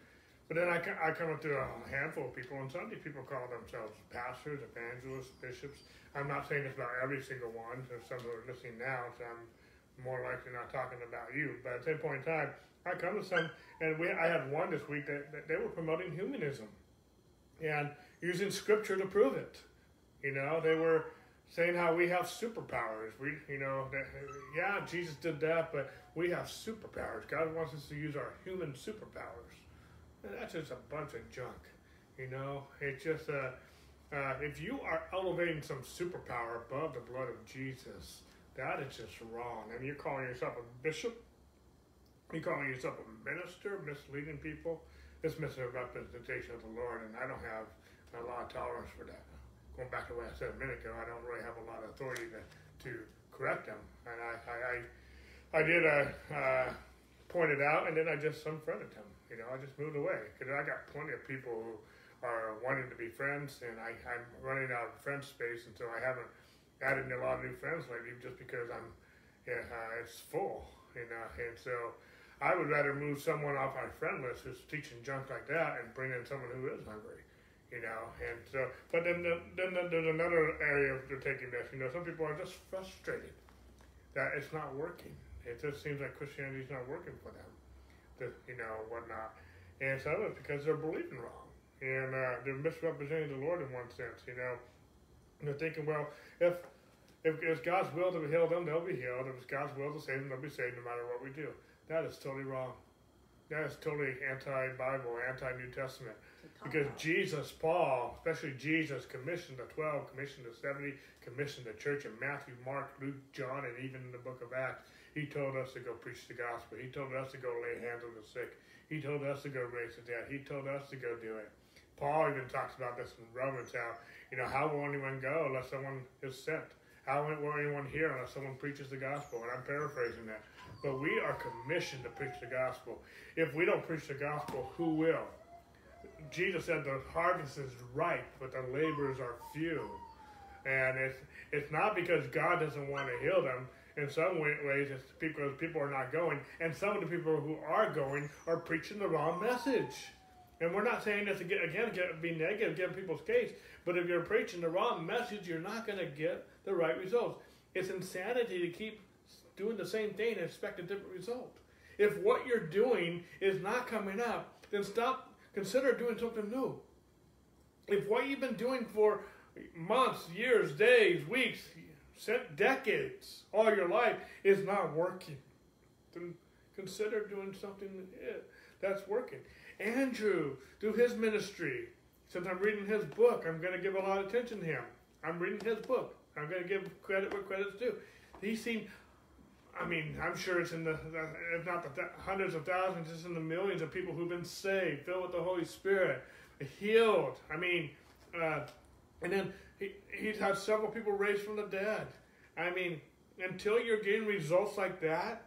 But then I, I come up to a handful of people, and some of these people call themselves pastors, evangelists, bishops. I'm not saying this about every single one. There's some who are listening now, so I'm more likely not talking about you. But at same point in time, I come to some, and we I had one this week that, that they were promoting humanism, and using scripture to prove it. You know, they were saying how we have superpowers. We, you know, that, yeah, Jesus did that, but we have superpowers. God wants us to use our human superpowers. That's just a bunch of junk. You know, it's just uh, uh, if you are elevating some superpower above the blood of Jesus, that is just wrong. And you're calling yourself a bishop? You're calling yourself a minister, misleading people? It's misrepresentation of the Lord, and I don't have a lot of tolerance for that. Going back to what I said a minute ago, I don't really have a lot of authority to, to correct them. And I, I, I, I did uh, uh, point it out, and then I just unfriended him. You know, I just moved away because I got plenty of people who are wanting to be friends, and I, I'm running out of friend space, and so I haven't added a lot of new friends lately just because I'm, uh, it's full, you know, and so I would rather move someone off my friend list who's teaching junk like that and bring in someone who is hungry, you know, and so, but then, the, then the, there's another area of taking this, you know, some people are just frustrated that it's not working. It just seems like Christianity is not working for them, the, you know, whatnot. And some of it's because they're believing wrong. And uh, they're misrepresenting the Lord in one sense, you know. And they're thinking, well, if if it's God's will to heal them, they'll be healed. If it's God's will to save them, they'll be saved no matter what we do. That is totally wrong. That is totally anti-Bible, anti-New Testament. Because Jesus, Paul, especially Jesus, commissioned the 12, commissioned the 70, commissioned the church in Matthew, Mark, Luke, John, and even in the book of Acts. He told us to go preach the gospel. He told us to go lay hands on the sick. He told us to go raise the dead. He told us to go do it. Paul even talks about this in Romans how, you know, how will anyone go unless someone is sent? How will anyone hear unless someone preaches the gospel? And I'm paraphrasing that. But we are commissioned to preach the gospel. If we don't preach the gospel, who will? Jesus said the harvest is ripe, but the laborers are few. And it's it's not because God doesn't want to heal them. In some ways, it's because people are not going, and some of the people who are going are preaching the wrong message. And we're not saying this again, again be negative, give people's case, but if you're preaching the wrong message, you're not going to get the right results. It's insanity to keep doing the same thing and expect a different result. If what you're doing is not coming up, then stop, consider doing something new. If what you've been doing for months, years, days, weeks, decades, all your life is not working, then consider doing something that's working. Andrew, through his ministry, since I'm reading his book, I'm going to give a lot of attention to him. I'm reading his book. I'm going to give credit where credit's due. He seen, I mean, I'm sure it's in the, if not the th- hundreds of thousands, it's in the millions of people who've been saved, filled with the Holy Spirit, healed. I mean, Uh, and then he, he's had several people raised from the dead. I mean, until you're getting results like that,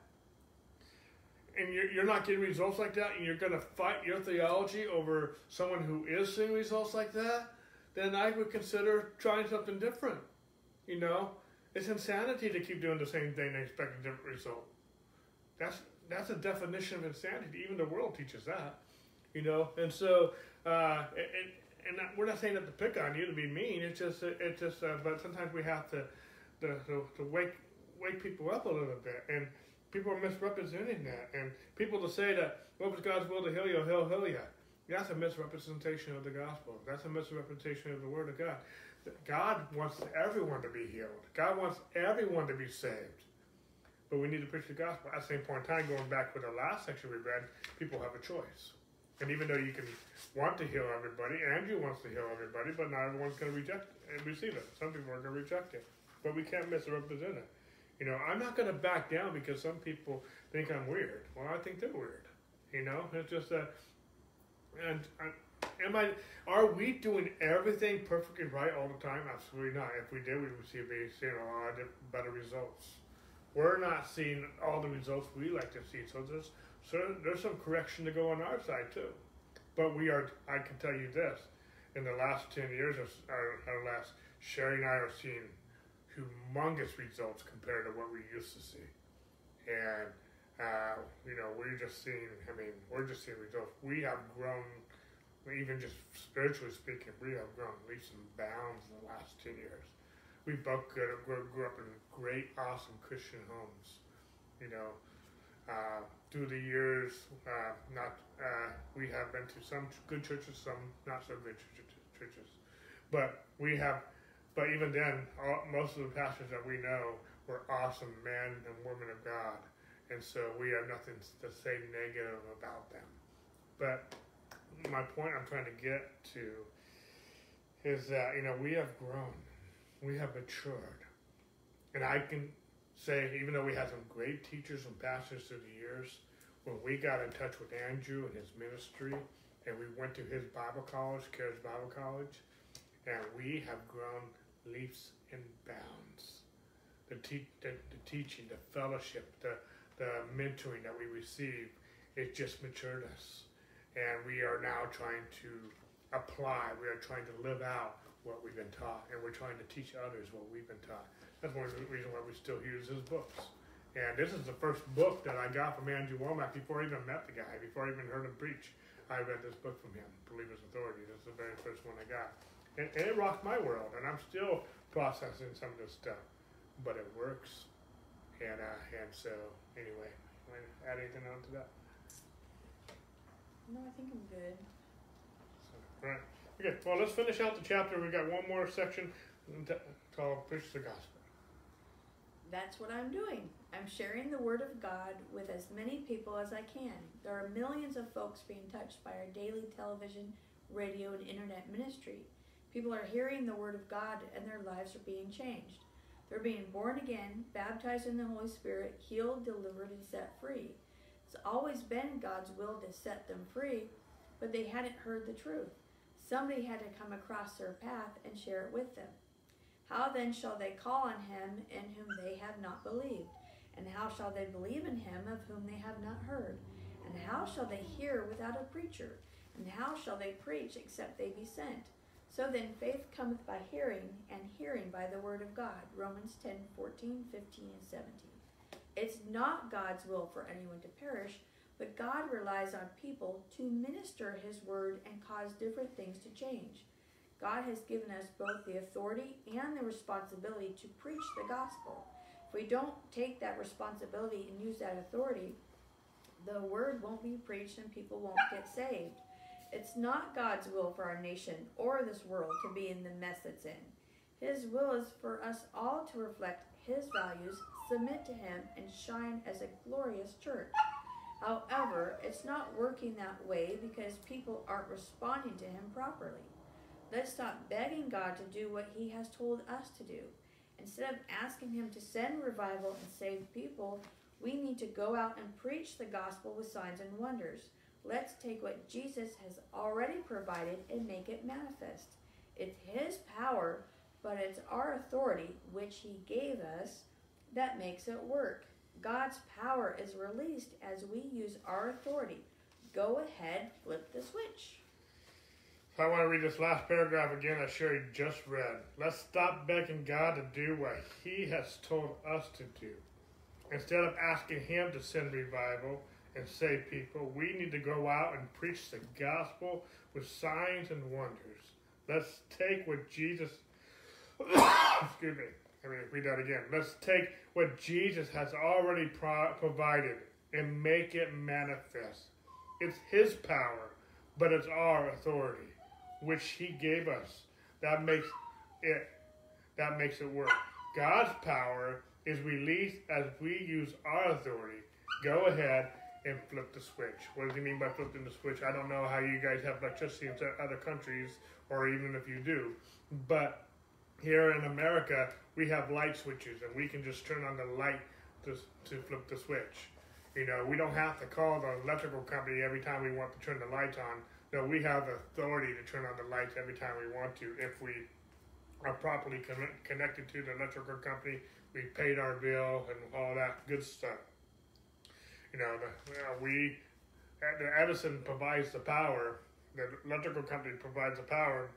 and you're, you're not getting results like that, and you're going to fight your theology over someone who is seeing results like that, then I would consider trying something different. You know, it's insanity to keep doing the same thing and expect a different result. That's that's a definition of insanity. Even the world teaches that. You know, and so uh, and we're not saying that to pick on you to be mean. It's just it's just uh, but sometimes we have to to, to to wake wake people up a little bit and people are misrepresenting that and people to say that what was God's will to heal you, he'll heal you. That's a misrepresentation of the gospel. That's a misrepresentation of the word of God. God wants everyone to be healed. God wants everyone to be saved. But we need to preach the gospel. At the same point in time, going back with the last section we read, people have a choice. And even though you can want to heal everybody, Andrew wants to heal everybody, but not everyone's going to reject and receive it. Some people are going to reject it. But we can't misrepresent it. You know, I'm not going to back down because some people think I'm weird. Well, I think they're weird. You know, it's just that. And, and am I? Are we doing everything perfectly right all the time? Absolutely not. If we did, we would see be seeing a lot of better results. We're not seeing all the results we like to see. So there's so there's some correction to go on our side too. But we are. I can tell you this: in the last ten years, our, our last Sherry and I are seeing humongous results compared to what we used to see, and uh, you know we're just seeing. I mean, we're just seeing results. We have grown even just spiritually speaking, we have grown leaps and bounds in the last 10 years. We both grew up in great, awesome Christian homes. You know, uh, through the years, uh, not uh, we have been to some good churches, some not so good churches, but we have. But even then, all, most of the pastors that we know were awesome men and women of God, and so we have nothing to say negative about them. But my point I'm trying to get to is that you know we have grown, we have matured, and I can say even though we had some great teachers and pastors through the years, when we got in touch with Andrew and his ministry, and we went to his Bible college, Charis Bible College, and we have grown leaps and bounds. The, te- the, the teaching, the fellowship, the the mentoring that we receive, it just matured us and we are now trying to apply, we are trying to live out what we've been taught, and we're trying to teach others what we've been taught. That's one of the reasons why we still use his books. And this is the first book that I got from Andrew Wommack before I even met the guy, before I even heard him preach. I read this book from him, Believer's Authority. This is the very first one I got. And, and it rocked my world, and I'm still processing some of this stuff. But it works. And, uh, and so, anyway, add anything on to that? No, I think I'm good. So, right. Okay. Well, let's finish out the chapter. We've got one more section called "Preach the Gospel." That's what I'm doing. I'm sharing the Word of God with as many people as I can. There are millions of folks being touched by our daily television, radio, and internet ministry. People are hearing the Word of God and their lives are being changed. They're being born again, baptized in the Holy Spirit, healed, delivered, and set free. It's always been God's will to set them free, but they hadn't heard the truth. Somebody had to come across their path and share it with them. How then shall they call on him in whom they have not believed? And how shall they believe in him of whom they have not heard? And how shall they hear without a preacher? And how shall they preach except they be sent? So then faith cometh by hearing, and hearing by the word of God. Romans 10 14, 15, and 17. It's not God's will for anyone to perish, but God relies on people to minister His word and cause different things to change. God has given us both the authority and the responsibility to preach the gospel. If we don't take that responsibility and use that authority, the word won't be preached and people won't get saved. It's not God's will for our nation or this world to be in the mess it's in. His will is for us all to reflect His values submit to Him, and shine as a glorious church. However, it's not working that way because people aren't responding to Him properly. Let's stop begging God to do what He has told us to do. Instead of asking Him to send revival and save people, we need to go out and preach the gospel with signs and wonders. Let's take what Jesus has already provided and make it manifest. It's His power, but it's our authority, which He gave us, that makes it work. God's power is released as we use our authority. Go ahead, flip the switch. So I want to read this last paragraph again that Sherry just read. Let's stop begging God to do what He has told us to do. Instead of asking Him to send revival and save people, we need to go out and preach the gospel with signs and wonders. Let's take what Jesus, excuse me, let me read that again. Let's take what Jesus has already pro- provided and make it manifest. It's His power, but it's our authority, which He gave us. That makes it that makes it work. God's power is released as we use our authority. Go ahead and flip the switch. What does he mean by flipping the switch? I don't know how you guys have electricity in other countries, or even if you do, but here in America, we have light switches, and we can just turn on the light to, to flip the switch. You know, we don't have to call the electrical company every time we want to turn the lights on. No, we have authority to turn on the lights every time we want to if we are properly con- connected to the electrical company. We paid our bill and all that good stuff. You know, the, uh, we the Edison provides the power. The electrical company provides the power,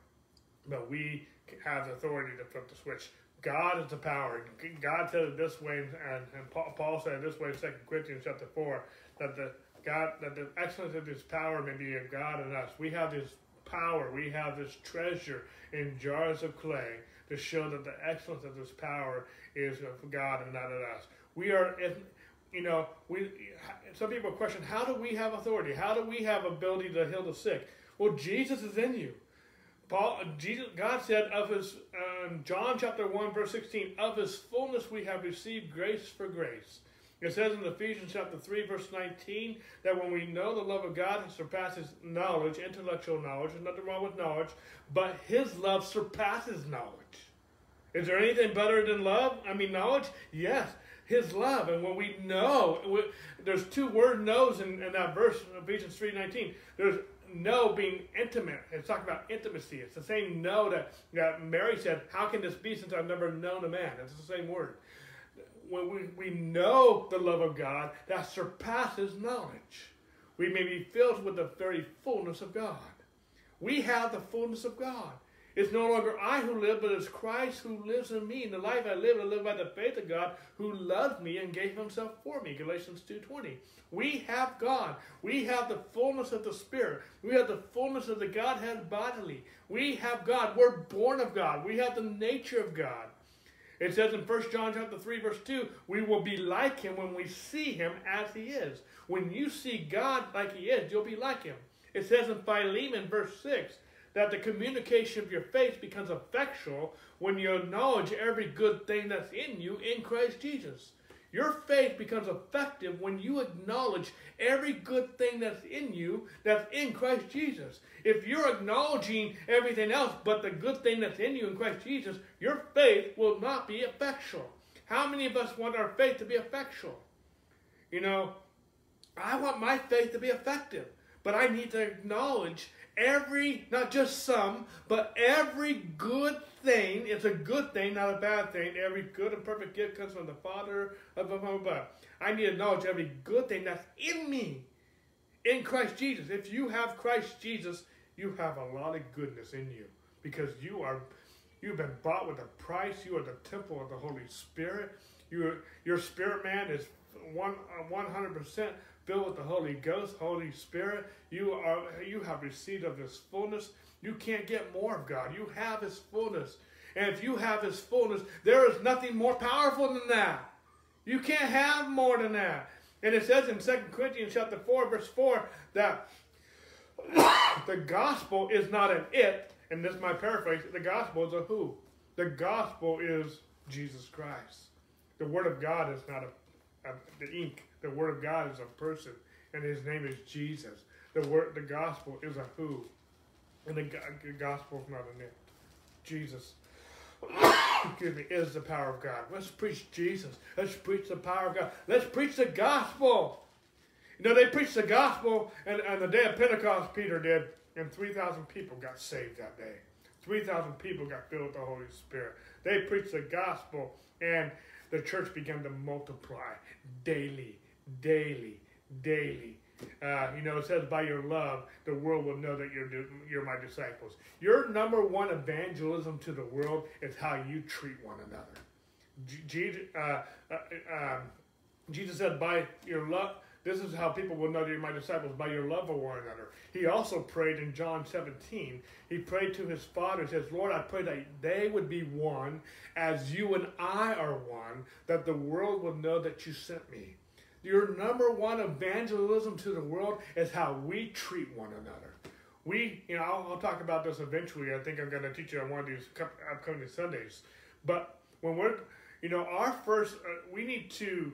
but we have the authority to flip the switch. God is the power. God said it this way, and, and Paul said it this way in Second Corinthians chapter four that the God that the excellence of His power may be of God in us. We have this power. We have this treasure in jars of clay to show that the excellence of this power is of God and not of us. We are, you know, we. Some people question, how do we have authority? How do we have ability to heal the sick? Well, Jesus is in you. Paul, Jesus, God said of his, um, John chapter 1, verse 16, of his fullness we have received grace for grace. It says in Ephesians chapter 3, verse 19, that when we know the love of God surpasses knowledge, intellectual knowledge, there's nothing wrong with knowledge, but his love surpasses knowledge. Is there anything better than love? I mean, knowledge? Yes, his love. And when we know, we, there's two word knows in, in that verse, Ephesians 3.19. There's know being intimate. It's talking about intimacy. It's the same know that, that Mary said, How can this be since I've never known a man? It's the same word. When we, we know the love of God, that surpasses knowledge. We may be filled with the very fullness of God. We have the fullness of God. It's no longer I who live, but it's Christ who lives in me. And the life I live, I live by the faith of God who loved me and gave himself for me. Galatians 2.20. We have God. We have the fullness of the Spirit. We have the fullness of the Godhead bodily. We have God. We're born of God. We have the nature of God. It says in 1 John chapter 3, verse 2, we will be like him when we see him as he is. When you see God like he is, you'll be like him. It says in Philemon, verse 6, that the communication of your faith becomes effectual when you acknowledge every good thing that's in you in Christ Jesus. Your faith becomes effective when you acknowledge every good thing that's in you that's in Christ Jesus. If you're acknowledging everything else but the good thing that's in you in Christ Jesus, your faith will not be effectual. How many of us want our faith to be effectual? You know, I want my faith to be effective, but I need to acknowledge every, not just some, but every good thing, it's a good thing, not a bad thing. Every good and perfect gift comes from the Father of above. I need to acknowledge every good thing that's in me, in Christ Jesus. If you have Christ Jesus, you have a lot of goodness in you because you are you've been bought with a price. You are the temple of the Holy Spirit. Your your spirit man is one one hundred percent filled with the Holy Ghost, Holy Spirit. You are you have received of His fullness. You can't get more of God. You have His fullness, and if you have His fullness, there is nothing more powerful than that. You can't have more than that. And it says in 2 Corinthians chapter 4, verse 4, that the gospel is not an it, and this is my paraphrase, the gospel is a who. The gospel is Jesus Christ. The word of God is not a, a the ink. The Word of God is a person, and His name is Jesus. The word, the gospel is a who, and the, the gospel is not an it. Jesus, excuse me, is the power of God. Let's preach Jesus. Let's preach the power of God. Let's preach the gospel. You know, they preached the gospel, and on the day of Pentecost, Peter did, and 3,000 people got saved that day. 3,000 people got filled with the Holy Spirit. They preached the gospel, and the church began to multiply daily, daily, daily. Uh, you know, it says, by your love, the world will know that you're, you're my disciples. Your number one evangelism to the world is how you treat one another. Jesus, uh, uh, um, Jesus said, by your love, this is how people will know that you're my disciples, by your love for one another. He also prayed in John 17. He prayed to his Father, he says, Lord, I pray that they would be one as you and I are one, that the world will know that you sent me. Your number one evangelism to the world is how we treat one another. We, you know, I'll, I'll talk about this eventually. I think I'm going to teach you on one of these upcoming Sundays. But when we're, you know, our first, uh, we need to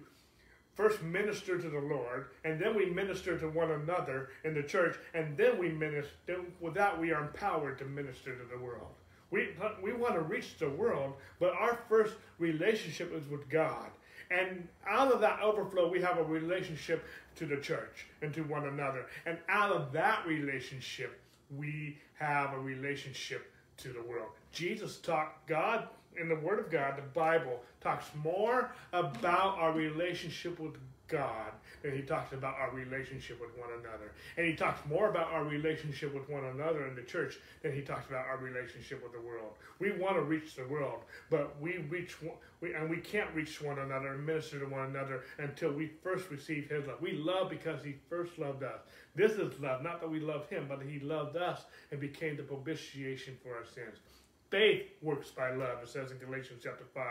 first minister to the Lord, and then we minister to one another in the church, and then we minister. With that, we are empowered to minister to the world. We, we want to reach the world, but our first relationship is with God. And out of that overflow, we have a relationship to the church and to one another. And out of that relationship, we have a relationship to the world. Jesus taught God in the Word of God, the Bible, talks more about our relationship with God than he talks about our relationship with one another. And he talks more about our relationship with one another in the church than he talks about our relationship with the world. We want to reach the world, but we reach we, and we can't reach one another and minister to one another until we first receive his love. We love because he first loved us. This is love, not that we love him, but that he loved us and became the propitiation for our sins. Faith works by love, it says in Galatians chapter 5,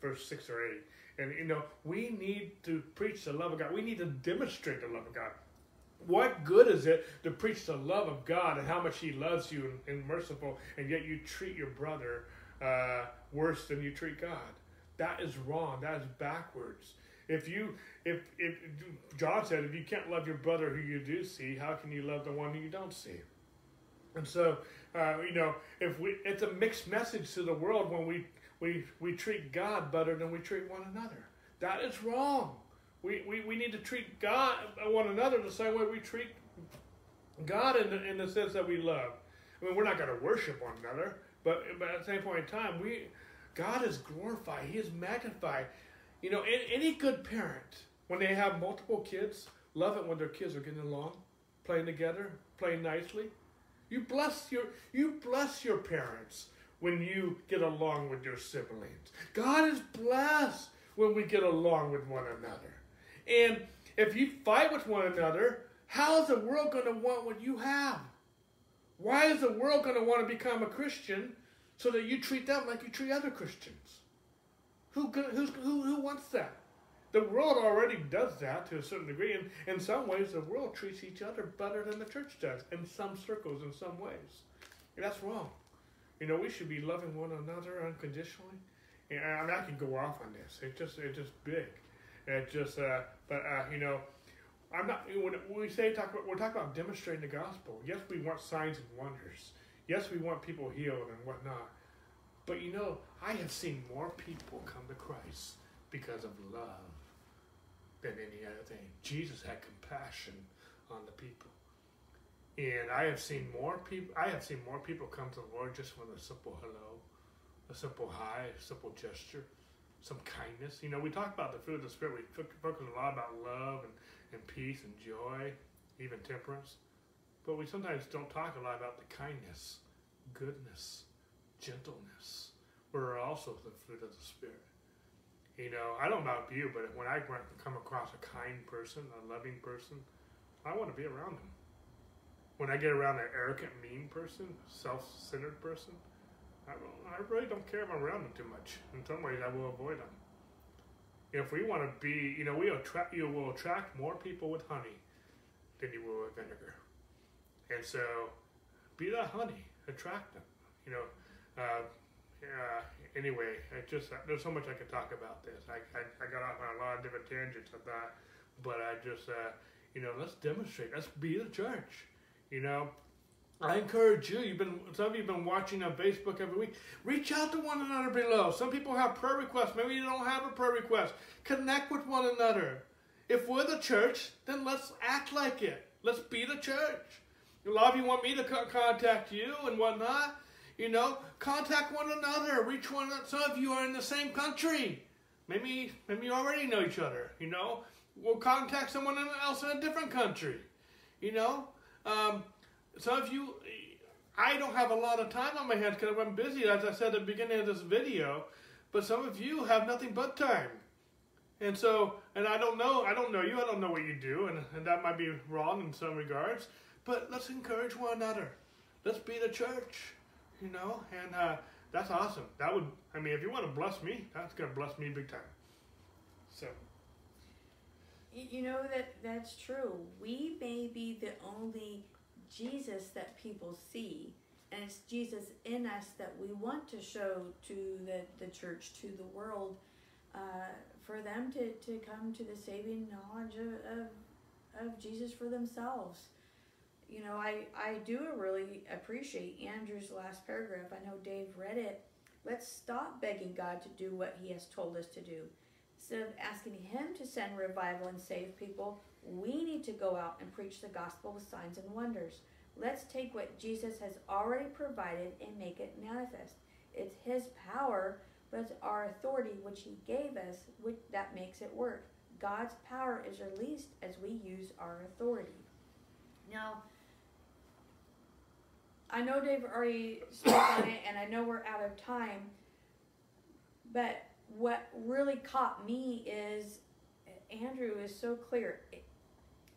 verse 6 or 8. And, you know, we need to preach the love of God. We need to demonstrate the love of God. What good is it to preach the love of God and how much He loves you and, and merciful, and yet you treat your brother uh, worse than you treat God? That is wrong. That is backwards. If you, if, if John said, if you can't love your brother who you do see, how can you love the one who you don't see? And so, uh, you know, if we, it's a mixed message to the world when we, we, we treat God better than we treat one another. That is wrong. We, we, we need to treat God, one another, the same way we treat God in the, in the sense that we love. I mean, we're not going to worship one another, but, but at the same point in time, we, God is glorified. He is magnified. You know, any good parent, when they have multiple kids, love it when their kids are getting along, playing together, playing nicely. You bless your you bless your parents when you get along with your siblings. God is blessed when we get along with one another. And if you fight with one another, how is the world going to want what you have? Why is the world going to want to become a Christian so that you treat them like you treat other Christians? Who, who, who wants that? The world already does that to a certain degree, and in some ways, the world treats each other better than the church does, in some circles, in some ways. And that's wrong. You know, we should be loving one another unconditionally. And I mean, I can go off on this. It's just, it's just big. It just, uh, but uh, you know, I'm not. When we say talk, about, we're talking about demonstrating the gospel. Yes, we want signs and wonders. Yes, we want people healed and whatnot. But you know, I have seen more people come to Christ because of love than any other thing. Jesus had compassion on the people. And I have seen more people I have seen more people come to the Lord just with a simple hello, a simple hi, a simple gesture, some kindness. You know, we talk about the fruit of the spirit, we focus a lot about love and, and peace and joy, even temperance. But we sometimes don't talk a lot about the kindness, goodness, gentleness, we are also the fruit of the spirit. You know, I don't know about you, but when I come across a kind person, a loving person, I want to be around them. When I get around an arrogant, mean person, self-centered person, I, I really don't care if I'm around them too much. In some ways, I will avoid them. If we want to be, you know, we attract, you will attract more people with honey than you will with vinegar. And so, be that honey, attract them. You know, uh, anyway, it just there's so much I could talk about this. I, I, I got off on a lot of different tangents of that, but I just uh, you know let's demonstrate. Let's be the church. You know, I encourage you. You've been some of you've been watching on Facebook every week. Reach out to one another below. Some people have prayer requests. Maybe you don't have a prayer request. Connect with one another. If we're the church, then let's act like it. Let's be the church. A lot of you want me to contact you and whatnot. You know, contact one another. Reach one. another. Some of you are in the same country. Maybe, maybe you already know each other. You know, we'll contact someone else in a different country. You know, um, some of you, I don't have a lot of time on my hands because I'm busy, as I said at the beginning of this video. But some of you have nothing but time. And so, and I don't know, I don't know you, I don't know what you do, and, and that might be wrong in some regards, but let's encourage one another. Let's be the church, you know, and uh, that's awesome. That would, I mean, if you want to bless me, that's going to bless me big time. So. You know that that's true. We may be the only Jesus that people see, and it's Jesus in us that we want to show to the, the church, to the world, uh, for them to, to come to the saving knowledge of, of, of Jesus for themselves. You know, I, I do really appreciate Andrew's last paragraph. I know Dave read it. Let's stop begging God to do what he has told us to do. Instead of asking him to send revival and save people, we need to go out and preach the gospel with signs and wonders. Let's take what Jesus has already provided and make it manifest. It's his power but it's our authority which he gave us which, that makes it work. God's power is released as we use our authority. Now, I know Dave already spoke on it, and I know we're out of time, but what really caught me is Andrew is so clear.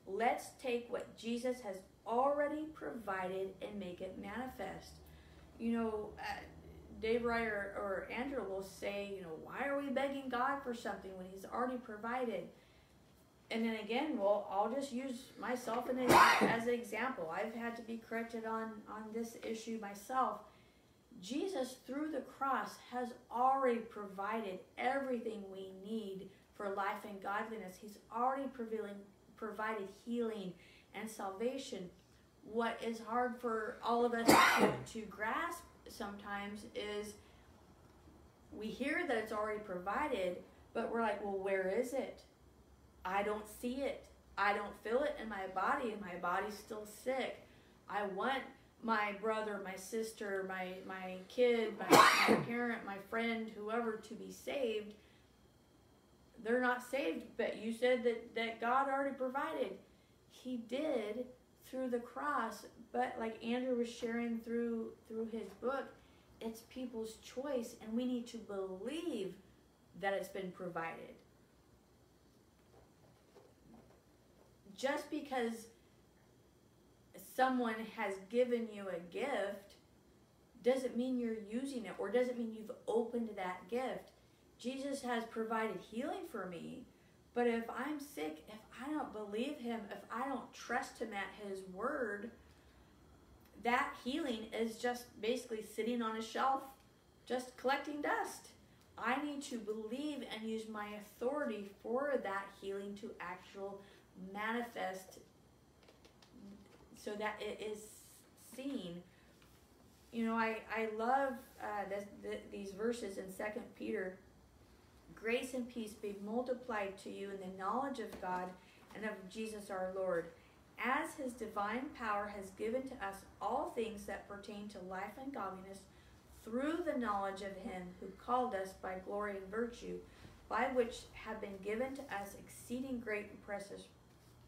Let's take what Jesus has already provided and make it manifest. You know, uh, Dave Ryer or Andrew will say, you know, why are we begging God for something when He's already provided? And then again, well, I'll just use myself as an example. I've had to be corrected on on this issue myself. Jesus, through the cross, has already provided everything we need for life and godliness. He's already provided healing and salvation. What is hard for all of us to, to grasp sometimes is we hear that it's already provided, but we're like, well, where is it? I don't see it. I don't feel it in my body, and my body's still sick. I want my brother, my sister, my my kid, my, my parent, my friend, whoever to be saved. They're not saved, but you said that, that God already provided. He did through the cross, but like Andrew was sharing through through his book, it's people's choice and we need to believe that it's been provided. Just because someone has given you a gift doesn't mean you're using it or doesn't mean you've opened that gift. Jesus has provided healing for me, but if I'm sick, if I don't believe him, if I don't trust him at his word, that healing is just basically sitting on a shelf, just collecting dust. I need to believe and use my authority for that healing to actual manifest so that it is seen. You know, I, I love uh, this, the, these verses in Second Peter. Grace and peace be multiplied to you in the knowledge of God and of Jesus our Lord as his divine power has given to us all things that pertain to life and godliness through the knowledge of him who called us by glory and virtue, by which have been given to us exceeding great and precious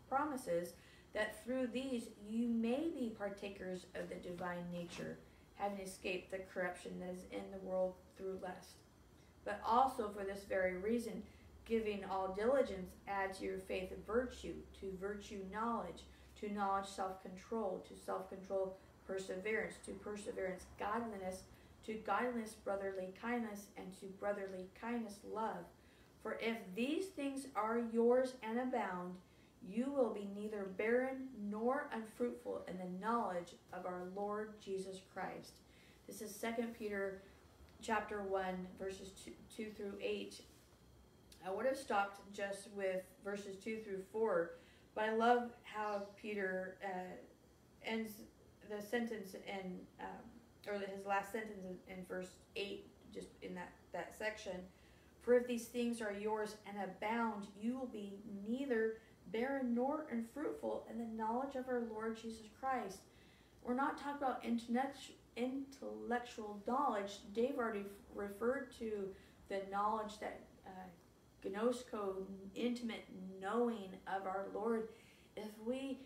promises, that through these you may be partakers of the divine nature, having escaped the corruption that is in the world through lust. But also for this very reason, giving all diligence, add to your faith virtue, to virtue knowledge to knowledge self control, to self control perseverance, to perseverance godliness, to godliness brotherly kindness, and to brotherly kindness love. For if these things are yours and abound, you will be neither barren nor unfruitful in the knowledge of our Lord Jesus Christ. This is 2 Peter chapter 1 verses 2, 2 through 8. I would have stopped just with verses 2 through 4 but I love how Peter uh, ends the sentence in, um, or his last sentence in, in verse 8, just in that, that section. For if these things are yours and abound, you will be neither barren nor unfruitful in the knowledge of our Lord Jesus Christ. We're not talking about intellectual knowledge. Dave already referred to the knowledge that uh, gnosko, intimate knowing of our Lord. If we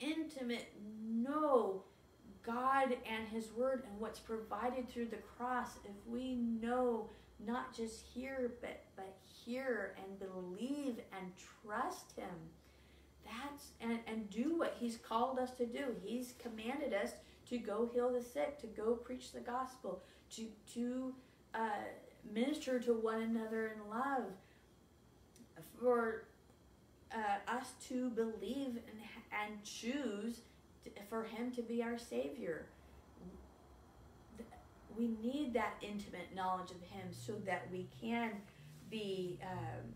intimate know God and His Word and what's provided through the cross, if we know not just hear but but hear and believe and trust Him, that's and and do what He's called us to do. He's commanded us to go heal the sick, to go preach the gospel, to to uh, minister to one another in love, for uh, us to believe and and choose to, for Him to be our Savior. We need that intimate knowledge of Him so that we can be um,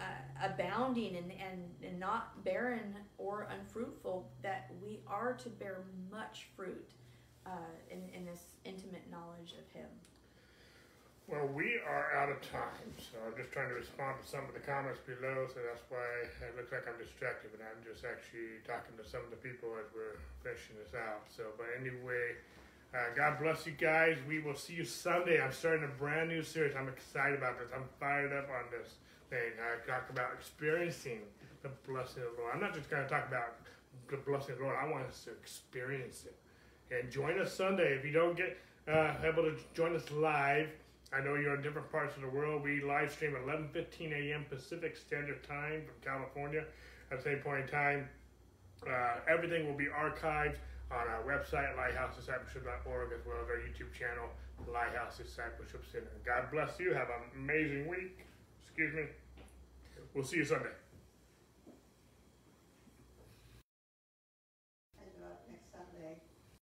uh, abounding and, and, and not barren or unfruitful, that we are to bear much fruit uh, in, in this intimate knowledge of Him. Well, we are out of time, so I'm just trying to respond to some of the comments below, so that's why it looks like I'm distracted, but I'm just actually talking to some of the people as we're finishing this out. So, but anyway, uh, God bless you guys. We will see you Sunday. I'm starting a brand new series. I'm excited about this. I'm fired up on this thing. I talk about experiencing the blessing of the Lord. I'm not just going to talk about the blessing of the Lord. I want us to experience it. And join us Sunday. If you don't get uh, able to join us live, I know you're in different parts of the world. We live stream at 11:15 a.m. Pacific Standard Time from California. At the same point in time, uh, everything will be archived on our website, lighthousediscipleship.org, as well as our YouTube channel, Lighthouse Discipleship Center. God bless you. Have an amazing week. Excuse me. We'll see you Sunday.